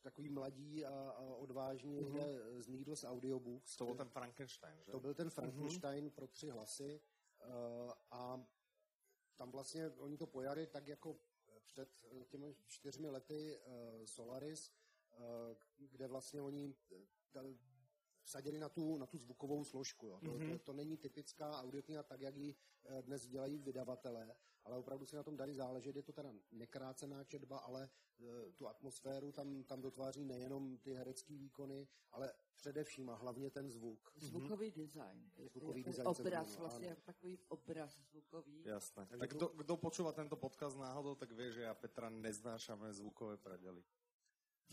takový mladí a, a odvážní mm-hmm. z Needles Audiobooks. To byl ten Frankenstein, že? To byl ten Frankenstein mm-hmm. pro tři hlasy uh, a tam vlastně oni to pojali tak jako před těmi čtyřmi lety uh, Solaris, uh, kde vlastně oni vsadili na tu, na tu zvukovou složku. Jo. To, mm-hmm. to, to není typická audiokniha tak, jak ji dnes dělají vydavatelé, ale opravdu si na tom darí záležet. Je to teda nekrácená četba, ale e, tu atmosféru tam, tam dotváří nejenom ty herecké výkony, ale především a hlavně ten zvuk. Mhm. Zvukový design. Zvukový design. Obraz, vlastně ano. takový obraz zvukový. Jasné. Tak kdo, kdo počúva tento podcast náhodou, tak vie, že já Petra neznášame zvukové predely.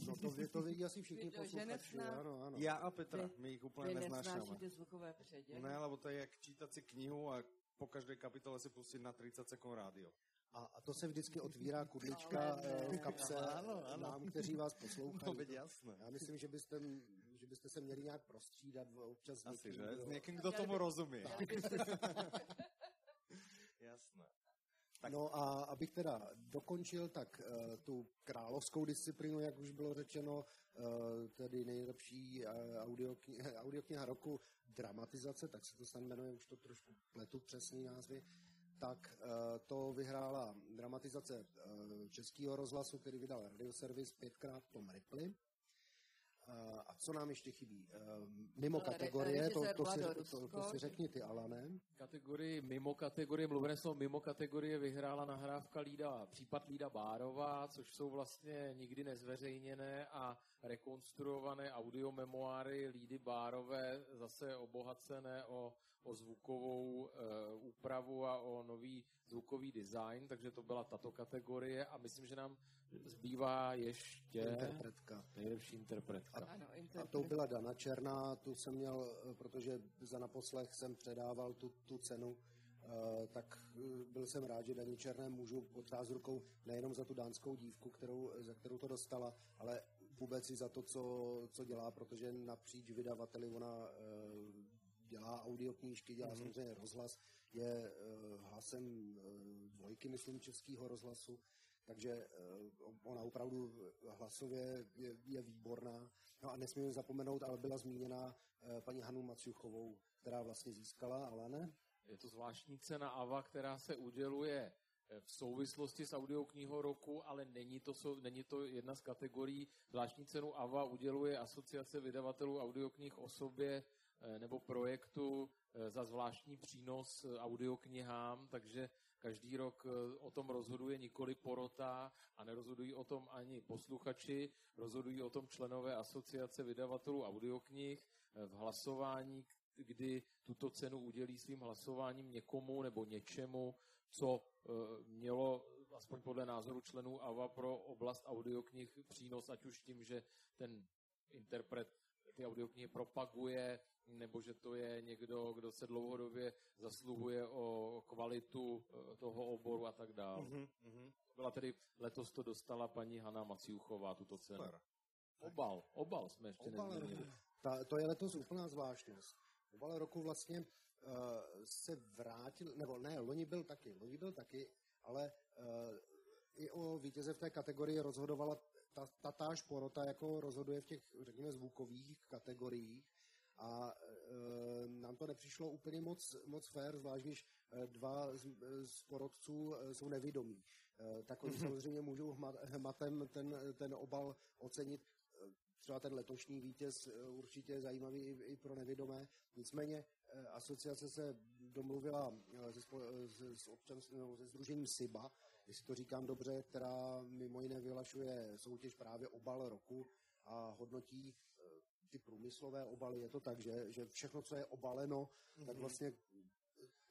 No to, to vědí asi všichni posluchači, ano, ano. Já a Petra, my jich úplně neznášame. zvukové předěly? Ne, lebo to je jak čítat si knihu a po každé kapitole si pustit na 30 sekund rádio. A, a to se vždycky otvírá kudlička eh, v kapse ano, ano. nám, kteří vás poslouchají. No, jasné. Já myslím, že byste, že byste se měli nějak prostřídat občas Asi, někým, že? S někým, kdo tomu rozumí. Tak. No a abych teda dokončil, tak uh, tu královskou disciplínu, jak už bylo řečeno, uh, tedy nejlepší uh, audiokniha, audiokniha roku dramatizace, tak se to snad jmenuje, už to trošku pletu přesný názvy, tak to vyhrála dramatizace českého rozhlasu, který vydal radioservis pětkrát Tom Ripley. A co nám ještě chybí? Ehm, mimo kategorie, to, to, si, to, to si řekni ty, Alane. Kategorii, mimo kategorie, mluvené slovo mimo kategorie vyhrála nahrávka Lída, případ Lída Bárová, což jsou vlastně nikdy nezveřejněné a rekonstruované audiomemoáry Lídy Bárové, zase obohacené o, o zvukovou e, úpravu a o nový zvukový design, takže to byla tato kategorie a myslím, že nám zbývá ještě interpretka. nejlepší interpretka. A, ano, a to byla Dana Černá, tu jsem měl, protože za naposlech jsem předával tu, tu cenu, Uh, tak byl jsem rád, že Daní Černé můžu potřást rukou nejenom za tu dánskou dívku, kterou, za kterou to dostala, ale vůbec i za to, co, co dělá, protože napříč vydavateli ona uh, dělá audioknížky, dělá mm-hmm. samozřejmě rozhlas, je hlasem dvojky, myslím, českého rozhlasu, takže eh, ona opravdu hlasově je, je výborná. No a nesmíme zapomenout, ale byla zmíněna eh, paní Hanu Maciuchovou, která vlastně získala, ale ne? Je to zvláštní cena AVA, která se uděluje eh, v souvislosti s audioknihou roku, ale není to, není to jedna z kategorií. Zvláštní cenu AVA uděluje Asociace vydavatelů audioknih osobě nebo projektu za zvláštní přínos audioknihám, takže Každý rok eh, o tom rozhoduje nikoli porota a nerozhodují o tom ani posluchači, rozhodují o tom členové asociace vydavatelů audioknih eh, v hlasování, kdy tuto cenu udělí svým hlasováním někomu nebo něčemu, co eh, mělo, aspoň podle názoru členů AVA, pro oblast audioknih přínos, ať už tím, že ten interpret ty audioknihy propaguje, nebo že to je někdo, kdo se dlouhodobě zasluhuje o kvalitu eh, toho oboru a tak dále. Mm-hmm. Byla tedy, letos to dostala paní Hanna Maciuchová, tuto cenu. Super. Obal, obal jsme ještě obal, nezmínili. Ta, to je letos úplná zvláštnost. Obal roku vlastně uh, se vrátil, nebo ne, loni byl taky, loni byl taky, ale uh, i o vítěze v té kategorii rozhodovala ta, ta táž porota, jako rozhoduje v těch, řekněme, zvukových kategoriích a e, nám to nepřišlo úplně moc, moc fair, zvlášť když e, dva z, z porodců e, jsou nevědomí. E, tak oni mhm. samozřejmě můžou hmat, hmatem ten, ten obal ocenit. E, třeba ten letošní vítěz e, určitě je zajímavý i, i pro nevědomé. Nicméně e, asociace se domluvila se, se, s občan, no, se združením SIBA, jestli to říkám dobře, která mimo jiné vyhlašuje soutěž právě obal roku a hodnotí ty průmyslové obaly, je to tak, že, že všechno, co je obaleno, mm-hmm. tak mhm. vlastně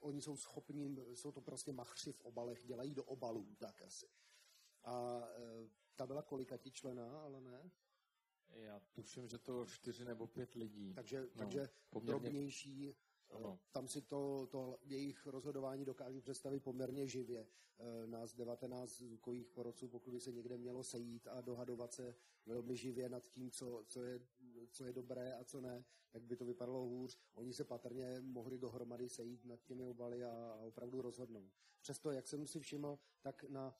oni jsou schopní, jsou to prostě machři v obalech, dělají do obalů, tak asi. A e, ta byla kolika ti člená, ale ne? Já tuším, že to čtyři nebo pět lidí. Takže, no, takže poměrně... drobnější, ano. Tam si to, to jejich rozhodování dokážu představit poměrně živě. E, nás 19 zvukových porodců, pokud by se někde mělo sejít a dohadovat se velmi živě nad tím, co, co, je, co je dobré a co ne, tak by to vypadalo hůř. Oni se patrně mohli dohromady sejít nad těmi obaly a, a opravdu rozhodnout. Přesto, jak jsem si všiml, tak na,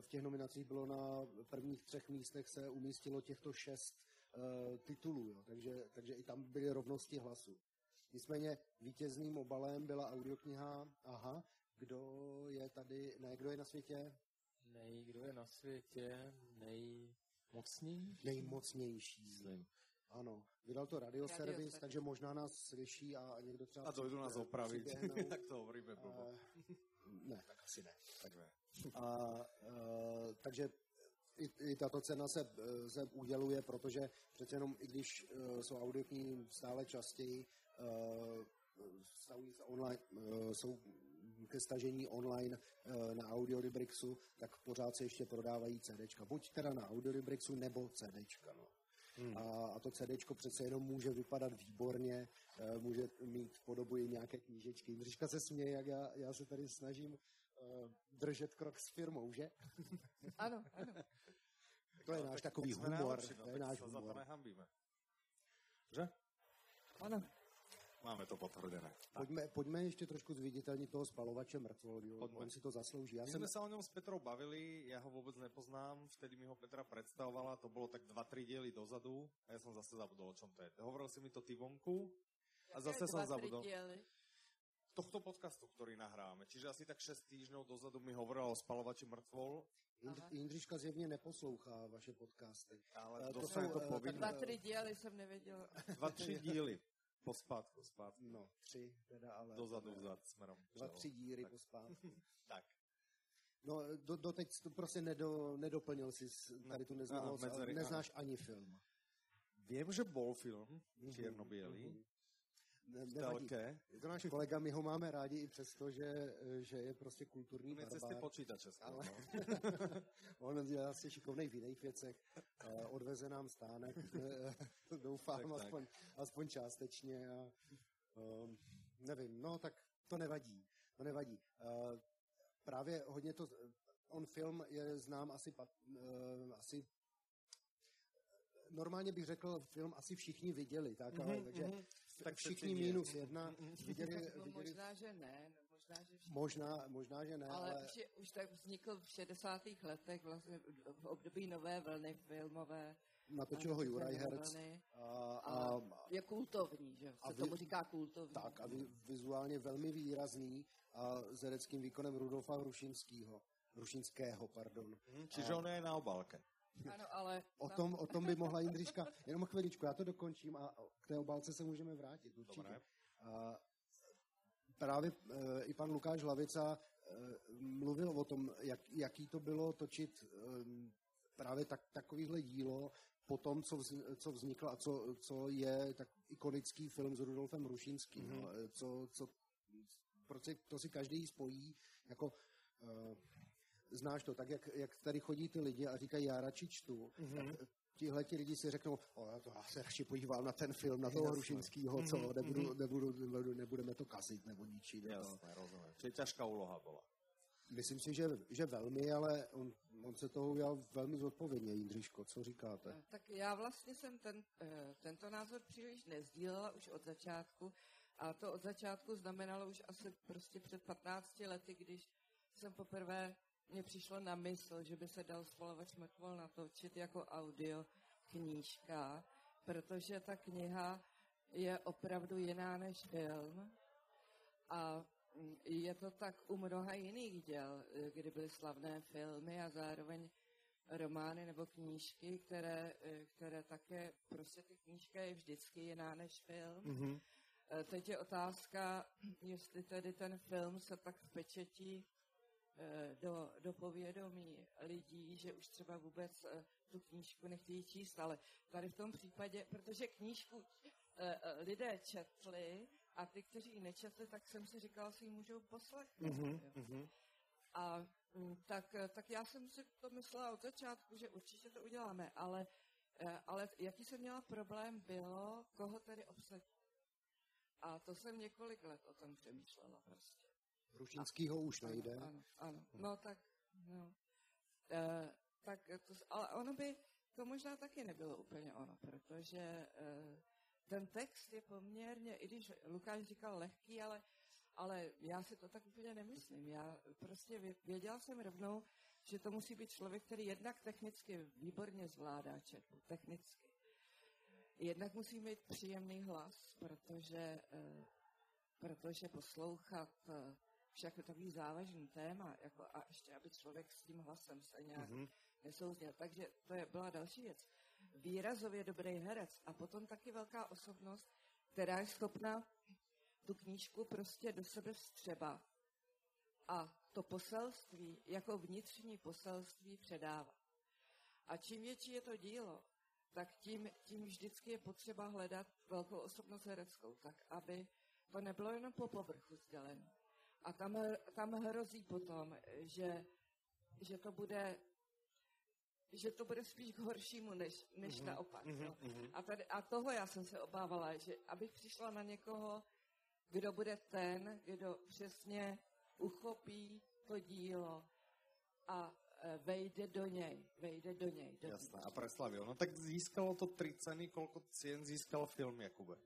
v těch nominacích bylo na prvních třech místech se umístilo těchto šest uh, titulů, jo. Takže, takže i tam byly rovnosti hlasu. Nicméně vítězným obalem byla audiokniha Aha, kdo je tady, ne, kdo je na světě? Nej, kdo je na světě nejmocnější? Nejmocnější. Myslím. Ano, vydal to radioservis, Radio takže možná nás slyší a někdo třeba... A dojdu nás opravit, tak to hovoríme blbo. Ne, tak asi ne. Tak ne. A, a, takže i, i tato cena se, se uděluje, protože přece jenom, i když jsou audioknihy stále častěji, stavují online, jsou ke stažení online na Audiolibrixu, tak pořád se ještě prodávají CDčka. Buď teda na Audiolibrixu, nebo CDčka. No. Hmm. A, a to CD přece jenom může vypadat výborně, může mít podobu i nějaké knížečky. Jindřiška se směje, jak já, já se tady snažím uh, držet krok s firmou, že? Ano, ano. To je no, náš takový humor. No, to je náš humor. Za to nehambíme. Že? Ano. Máme to potvrdené. Pojďme, pojďme ještě trošku zviditelnit toho spalovače mrtvol, on si to zaslouží. Já My jsem... se o něm s Petrou bavili, já ho vůbec nepoznám, vtedy mi ho Petra představovala, to bylo tak dva, tři díly dozadu a já jsem zase zabudol, o čom to je. Hovoril si mi to ty vonku a zase jsem zabudol. Tohto podcastu, který nahráme, čiže asi tak 6 týždňov dozadu mi hovoril o spalovači mrtvol. Jindřiška zjevně neposlouchá vaše podcasty. Ale to, to jsou to povinné. Dva, tři díly jsem nevěděl. Dva, tři díly. Pospátku, zpátky. No, tři teda, ale... Dozadu, vzad, směrem. Dva, tři díry tak. pospátku. tak. No, do, doteď to prostě nedo, nedoplnil si tady tu neznalost, no, neznáš ani film. Vím, že bol film, mm-hmm. černobělý, mm-hmm ne, nevadí. Je to náš kolega, my ho máme rádi i přesto, že, že je prostě kulturní barbár. cesty počítače. Ale on je asi šikovnej v jiných věcech. Odveze nám stánek, doufám, tak, aspoň, tak. aspoň částečně. A, um, nevím, no tak to nevadí. To nevadí. Uh, právě hodně to, on film je znám asi, uh, asi normálně bych řekl, film asi všichni viděli, tak, mm-hmm, ale, takže mm-hmm tak všichni minus jedna viděli, no, viděli... Možná, že ne. Možná, že všichni... možná, možná, že ne. Ale, ale... Už, je, už tak vznikl v 60. letech vlastně v období nové vlny filmové. Natočil ho Juraj Herc. A, a, a, je kultovní, že se vy, tomu říká kultovní. Tak a vizuálně velmi výrazný a s hereckým výkonem Rudolfa Hrušinského. Rušinského, pardon. Hmm, čiže a, on je na obálce. Ano, ale... O tom, o tom by mohla Jindřiška... Jenom chviličku, já to dokončím a k té obálce se můžeme vrátit určitě. Dobré. A právě e, i pan Lukáš Hlavica e, mluvil o tom, jak, jaký to bylo točit e, právě tak, takovýhle dílo po tom, co, vz, co vzniklo a co, co je tak ikonický film s Rudolfem Rušínským. Mm-hmm. No, co, co, prostě to si každý spojí jako znáš to, tak jak, jak tady chodí ty lidi a říkají, já radši čtu, mm-hmm. tak tihle ti lidi si řeknou, o, já, to, já se radši podíval na ten film, na toho Rušinského, co, mm-hmm. nebudu, nebudu, nebudu, nebudeme to kazit nebo ničit. Jasné, rozumím. Čili těžká úloha byla. Myslím si, že, že velmi, ale on, on se toho udělal velmi zodpovědně, Jindřiško, co říkáte? Eh, tak já vlastně jsem ten, eh, tento názor příliš nezdílela už od začátku a to od začátku znamenalo už asi prostě před 15 lety, když jsem poprvé mně přišlo na mysl, že by se dal spalovač mrtvol natočit jako audio knížka, protože ta kniha je opravdu jiná než film a je to tak u mnoha jiných děl, kdy byly slavné filmy a zároveň romány nebo knížky, které, které také, prostě ty knížka je vždycky jiná než film. Mm-hmm. Teď je otázka, jestli tedy ten film se tak v pečetí do, do povědomí lidí, že už třeba vůbec eh, tu knížku nechtějí číst, ale tady v tom případě, protože knížku eh, lidé četli a ty, kteří ji nečetli, tak jsem si říkal, si ji můžou poslechnout. Mm-hmm, mm-hmm. A mm, tak, tak já jsem si to myslela od začátku, že určitě to uděláme, ale, eh, ale jaký jsem měla problém bylo, koho tedy obsadit. A to jsem několik let o tom přemýšlela prostě. Rušinskýho už nejde. Ano, ano. No tak, no. E, tak to, ale ono by, to možná taky nebylo úplně ono, protože e, ten text je poměrně, i když Lukáš říkal lehký, ale, ale já si to tak úplně nemyslím. Já prostě věděla jsem rovnou, že to musí být člověk, který jednak technicky výborně zvládá četbu, technicky. Jednak musí mít příjemný hlas, protože, eh, protože poslouchat však je takový závažný téma, jako a ještě, aby člověk s tím hlasem se nějak mm-hmm. nesouzněl. Takže to je, byla další věc. Výrazově dobrý herec a potom taky velká osobnost, která je schopna tu knížku prostě do sebe vstřebat a to poselství jako vnitřní poselství předává. A čím větší je to dílo, tak tím, tím vždycky je potřeba hledat velkou osobnost hereckou, tak aby to nebylo jenom po povrchu sdělené. A tam, tam hrozí potom, že, že to bude že to bude spíš k horšímu, než, než mm-hmm. naopak. Mm-hmm. No. A, tady, a toho já jsem se obávala, že abych přišla na někoho, kdo bude ten, kdo přesně uchopí to dílo a e, vejde do něj, vejde do něj. Do Jasné, a preslavil. No tak získalo to tři ceny, kolko cien získal film, Jakube?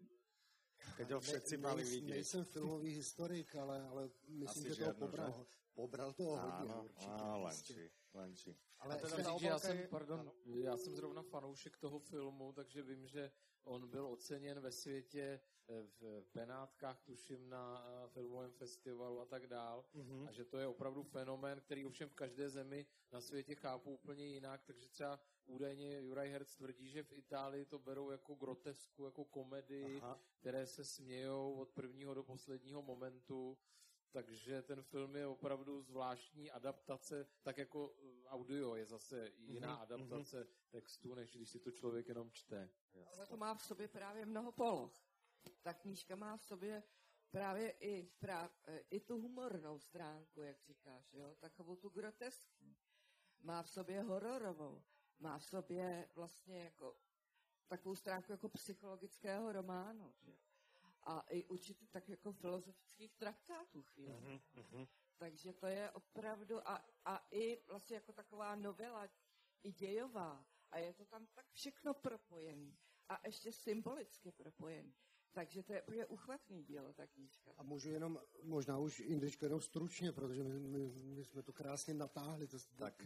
Keď ho všetci mali vidět. Nejsem filmový historik, ale, ale myslím, Asi že to pobral, pobral toho hodně ano, určitě. Ano, lenči, lenči. Ale teda říct, že já jsem, pardon, já jsem zrovna fanoušek toho filmu, takže vím, že on byl oceněn ve světě eh, v Benátkách, tuším na eh, filmovém festivalu a tak dál. Mm-hmm. A že to je opravdu fenomén, který ovšem v každé zemi na světě chápu úplně jinak, takže třeba údajně Juraj Herz tvrdí, že v Itálii to berou jako grotesku, jako komedii, Aha. které se smějou od prvního do posledního momentu takže ten film je opravdu zvláštní adaptace, tak jako uh, audio je zase jiná mm-hmm. adaptace textu, než když si to člověk jenom čte. Ale to má v sobě právě mnoho poloh. Ta knížka má v sobě právě i, práv, eh, i tu humornou stránku, jak říkáš, jo? takovou tu groteskní. Má v sobě hororovou, má v sobě vlastně jako takovou stránku jako psychologického románu. Že? A i určitě tak jako filozofických traktátů chvíli. Uh-huh, uh-huh. Takže to je opravdu, a, a i vlastně jako taková novela, i dějová, a je to tam tak všechno propojený a ještě symbolicky propojený. Takže to je, je uchvatný dílo, ta knížka. A můžu jenom, možná už Indričko jenom stručně, protože my, my, my jsme to krásně natáhli. To, tak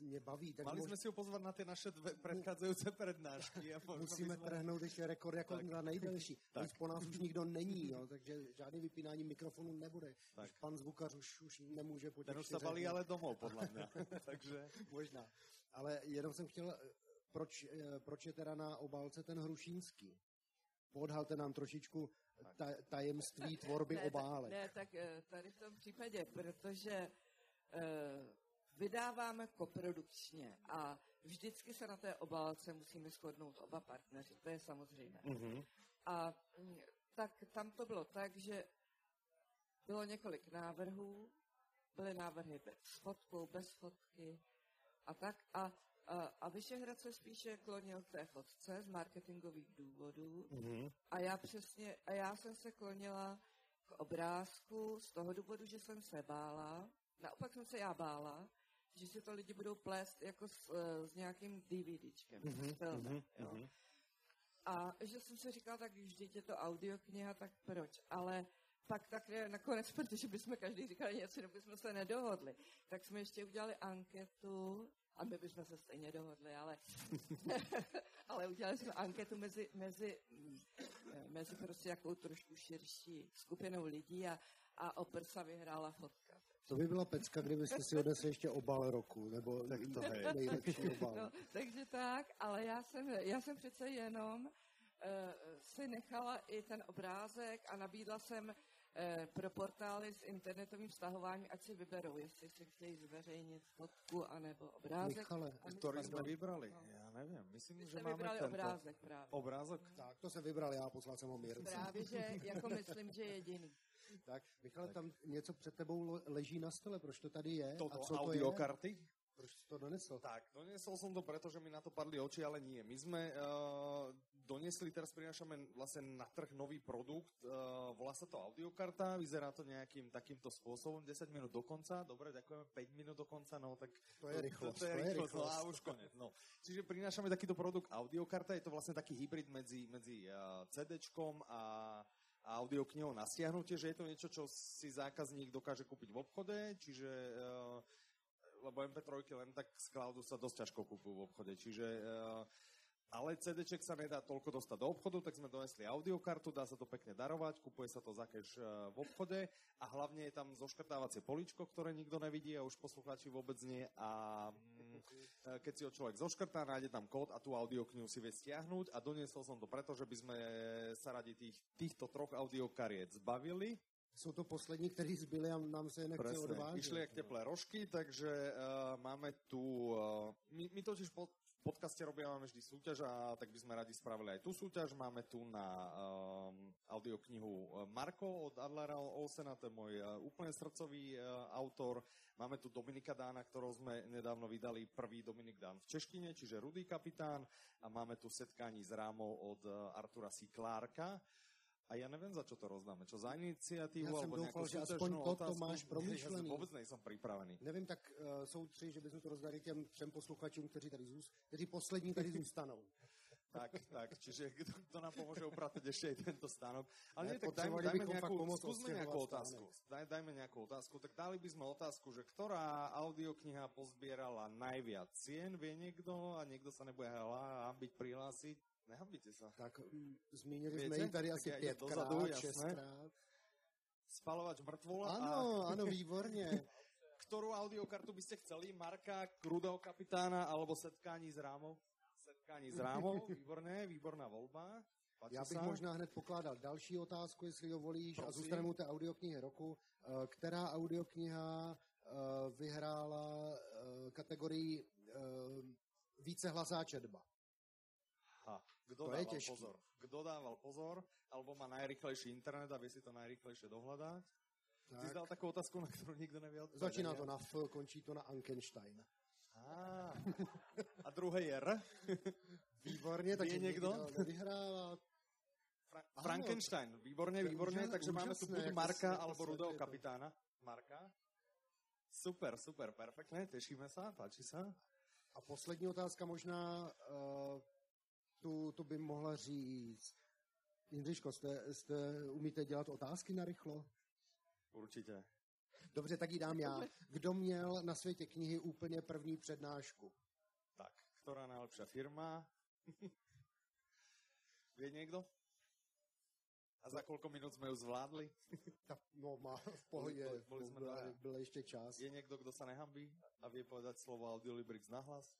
mě baví. Tak Mali mož... jsme si ho pozvat na ty naše dvě předcházející přednášky. A Musíme jsme... trhnout ještě rekord jako tak. na nejdelší. Tak. po nás už nikdo není, jo, takže žádný vypínání mikrofonu nebude. Tak. Už pan zvukař už, už nemůže počítat. Ten už se balí ale domů, podle mě. takže... Možná. Ale jenom jsem chtěl, proč, eh, proč je teda na obálce ten Hrušínský? Podhalte nám trošičku tajemství tvorby ne, obálek. Ne, tak eh, tady v tom případě, protože uh, vydáváme koprodukčně a vždycky se na té obálce musíme shodnout oba partneři, to je samozřejmé. Mm-hmm. A mm, tak tam to bylo tak, že bylo několik návrhů, byly návrhy s fotkou, bez fotky a tak. A, a, a Vyšehrad se spíše klonil k té fotce z marketingových důvodů mm-hmm. a já přesně, a já jsem se klonila k obrázku z toho důvodu, že jsem se bála, naopak jsem se já bála, že si to lidi budou plést jako s, eh, s nějakým DVDčkem, mm-hmm, filmem, mm-hmm, jo. Mm-hmm. A že jsem si říkal, tak vždyť je to audiokniha, tak proč? Ale pak tak nakonec, protože bychom každý říkali něco, nebo bychom se nedohodli, tak jsme ještě udělali anketu, a my bychom se stejně dohodli, ale, ale udělali jsme anketu mezi, mezi, mezi prostě jakou trošku širší skupinou lidí a, a o prsa vyhrála fotka. To by byla pecka, kdybyste si odnesli ještě obal roku, nebo tak to je. nejlepší obal. No, takže tak, ale já jsem, já jsem přece jenom uh, si nechala i ten obrázek a nabídla jsem pro portály s internetovým stahováním, ať si vyberou, jestli si chtějí zveřejnit fotku anebo obrázek. Michale, který jsme vybrali? No. Já nevím, myslím, Vy že máme vybrali tento. obrázek právě. Obrázek? Tak, to jsem vybral já, poslal jsem ho Mirce. Právě, že jako myslím, že jediný. Tak, Michale, tam něco před tebou le- leží na stole, proč to tady je? Toto a co to je? audiokarty? Proč jsi to donesl? Tak, donesol som to preto, že mi na to padli oči, ale nie. My sme uh, donesli, teraz prinášame vlastne na trh nový produkt, uh, volá sa to audiokarta, vyzerá to nejakým takýmto spôsobom, 10 minút do konca, dobre, ďakujeme, 5 minút do konca, no tak To je rýchlosť, to, to je to je rýchlosť, no rýchlosť. a už konec, no. Čiže prinášame takýto produkt audiokarta, je to vlastne taký hybrid medzi, medzi uh, CD-čkom a a audioknihou na stiahnutie, že je to niečo, čo si zákazník dokáže kúpiť v obchode, čiže uh, lebo MP3 len tak z cloudu sa dosť ťažko kúpujú v obchode, čiže ale CD-ček sa nedá toľko dostať do obchodu, tak sme donesli audiokartu, dá sa to pekne darovať, kupuje sa to za cash uh, v obchode a hlavne je tam zoškrtávacie políčko, ktoré nikto nevidí a už poslucháči vôbec nie a mm, eh, keď si ho človek zoškrtá, nájde tam kód a tú audioknihu si vie stiahnuť a doniesol som to preto, že by sme sa radi tých, týchto troch audiokariet zbavili Jsou to poslední, kteří zbyli a nám se je nechce odvážet. išli jak teplé rožky, takže uh, máme tu, uh, my, my totiž po podcaste robíme vždy súťaž a tak by sme radi spravili aj tú súťaž. Máme tu na um, audioknihu uh, Marko od Adlera Olsena, to je môj uh, úplne srdcový uh, autor. Máme tu Dominika Dána, ktorou sme nedávno vydali prvý Dominik Dán v češtine, čiže Rudý kapitán a máme tu setkání s rámou od uh, Artura C. Clarka. A ja neviem, za čo to rozdáme. Čo za iniciatívu? Já jsem alebo doufal, že aspoň to- to máš promyšlený. Ja vôbec nejsem pripravený. Nevím, tak uh, jsou tři, že bychom to rozdali těm třem posluchačům, kteří tady zůst, kteří poslední tady zůstanou. Tak, tak, čiže kto, kto nám pomôže upratať ešte aj tento stánok. Ale Ne, nie, tak dajme, dajme bychom nejakú stánek. otázku. Daj, dajme nejakú otázku. Tak dali by sme otázku, že ktorá audiokniha pozbierala najviac cien, vie niekto a niekto sa nebude hambiť prihlásiť. Nehambite sa. Tak mm, zmínili jsme ji tady asi pětkrát, šestkrát. Spalovač mŕtvola a Ano, ano, výborně. ktorú audiokartu by ste chceli? Marka, Krudého kapitána alebo Setkání s rámou? Setkání s rámou, výborné, výborná. Páči Já bych sa? možná hned pokládal další otázku, jestli dovolíš, a zůstaneme u té audioknihy roku. Eh, Která audiokniha eh, vyhrála eh, kategorii více hlasá četba? Kdo To je dával těžký. pozor? Kdo dával pozor, alebo má najrychlejší internet a vie si to najrychlejšie dohľadať? Ty jsi dal takovou otázku, na kterou nikdo odpovědět. Začíná to na F, končí to na Ankenstein. A, a druhý R. Výborně, takže někdo? nevyhrává. Fra-. Frankenstein. Výborně, je výborně. úžas- takže máme tu úžasné, buď Marka se- alebo Rudého kapitána. Marka. Super, super, perfektné, tešíme sa, páči sa. A poslední otázka možná, uh, tu, tu by mohla říct. Jindřiško, jste, jste, umíte dělat otázky na rychlo? Určitě. Dobře, tak ji dám já. Kdo měl na světě knihy úplně první přednášku? Tak, ktorá najlepšia firma? Vie niekto? A za koľko minút sme ju zvládli? Tak, no, má v pohodě, jsme byl, dvaja. byl ještě čas. Je niekto, kto sa nehambí a vie povedať slovo Audiolibrix nahlas?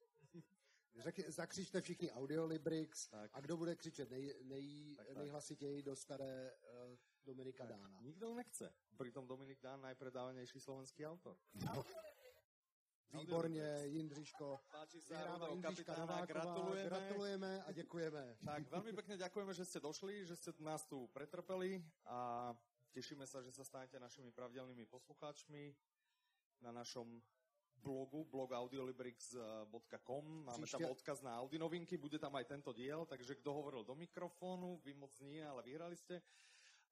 Řek, zakřičte všichni Audiolibrix Tak. a kdo bude křičet nej, nej, Tak, tak. nejhlasitěji dostane uh, Dominika Dána. Nikto nechce. Pritom Dominik Dán najpredávanejší slovenský autor. Výborně, Jindřiško. Páči kapitána, gratulujeme. Gratulujeme a děkujeme. Tak, veľmi pekne ďakujeme, že ste došli, že ste nás tu pretrpeli a tešíme sa, že sa stanete našimi pravidelnými poslucháčmi na našom blogu, blog audiolibrix.com. Máme Příště- tam odkaz na Audi novinky, bude tam aj tento diel, takže kto hovoril do mikrofónu, vy moc nie, ale vyhrali ste.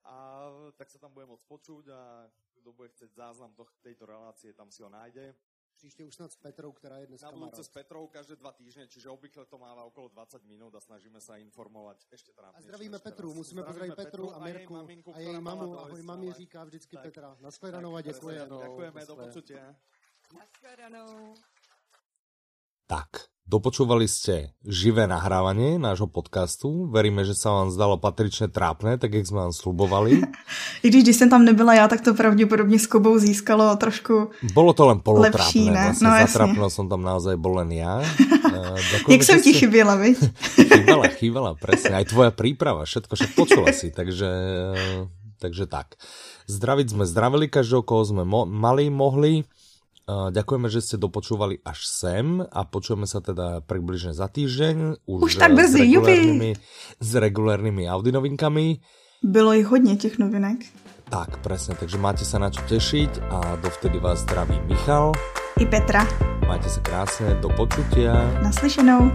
A tak sa tam bude môcť počuť a kto bude chcieť záznam do tejto relácie, tam si ho nájde. Příště už snad s Petrou, která je dneska Na budúce Marot. s Petrou každé dva týždne, čiže obvykle to máva okolo 20 minút a snažíme sa informovať ešte trápnejšie. A zdravíme než teraz. Petru, musíme pozdravit Petru a jej Mirku maminku, a její mamu. Ahoj, mami říká vždycky Tak. Petra. Naschledanou a Tak, děkujeme. do Naschle. Tak, dopočúvali ste živé nahrávanie nášho podcastu. Veríme, že sa vám zdalo patrične trápne, tak jak sme vám slubovali. I když, když jsem tam nebyla já, tak to pravděpodobně s Kubou získalo trošku... Bolo to len polotrápne. Lepší, ne? Vlastne No, zatrapno som tam naozaj bol len ja. Eh, ďakujeme, Jak jsem ti chyběla, viď? Chýbala, chýbala, presne. Aj tvoja príprava, všetko, však počula si. Takže eh, Takže tak. Zdraviť sme zdravili každého, koho sme mo mali, mohli. Ďakujeme, že ste dopočúvali až sem a počujeme sa teda približne za týždeň. Už, už tak brzy, s regulárnymi Audi novinkami. Bylo i hodně těch novinek. Tak, presne, takže máte sa na čo tešiť a dovtedy vás zdraví Michal. I Petra. Majte sa krásne, do počutia. Naslyšenou.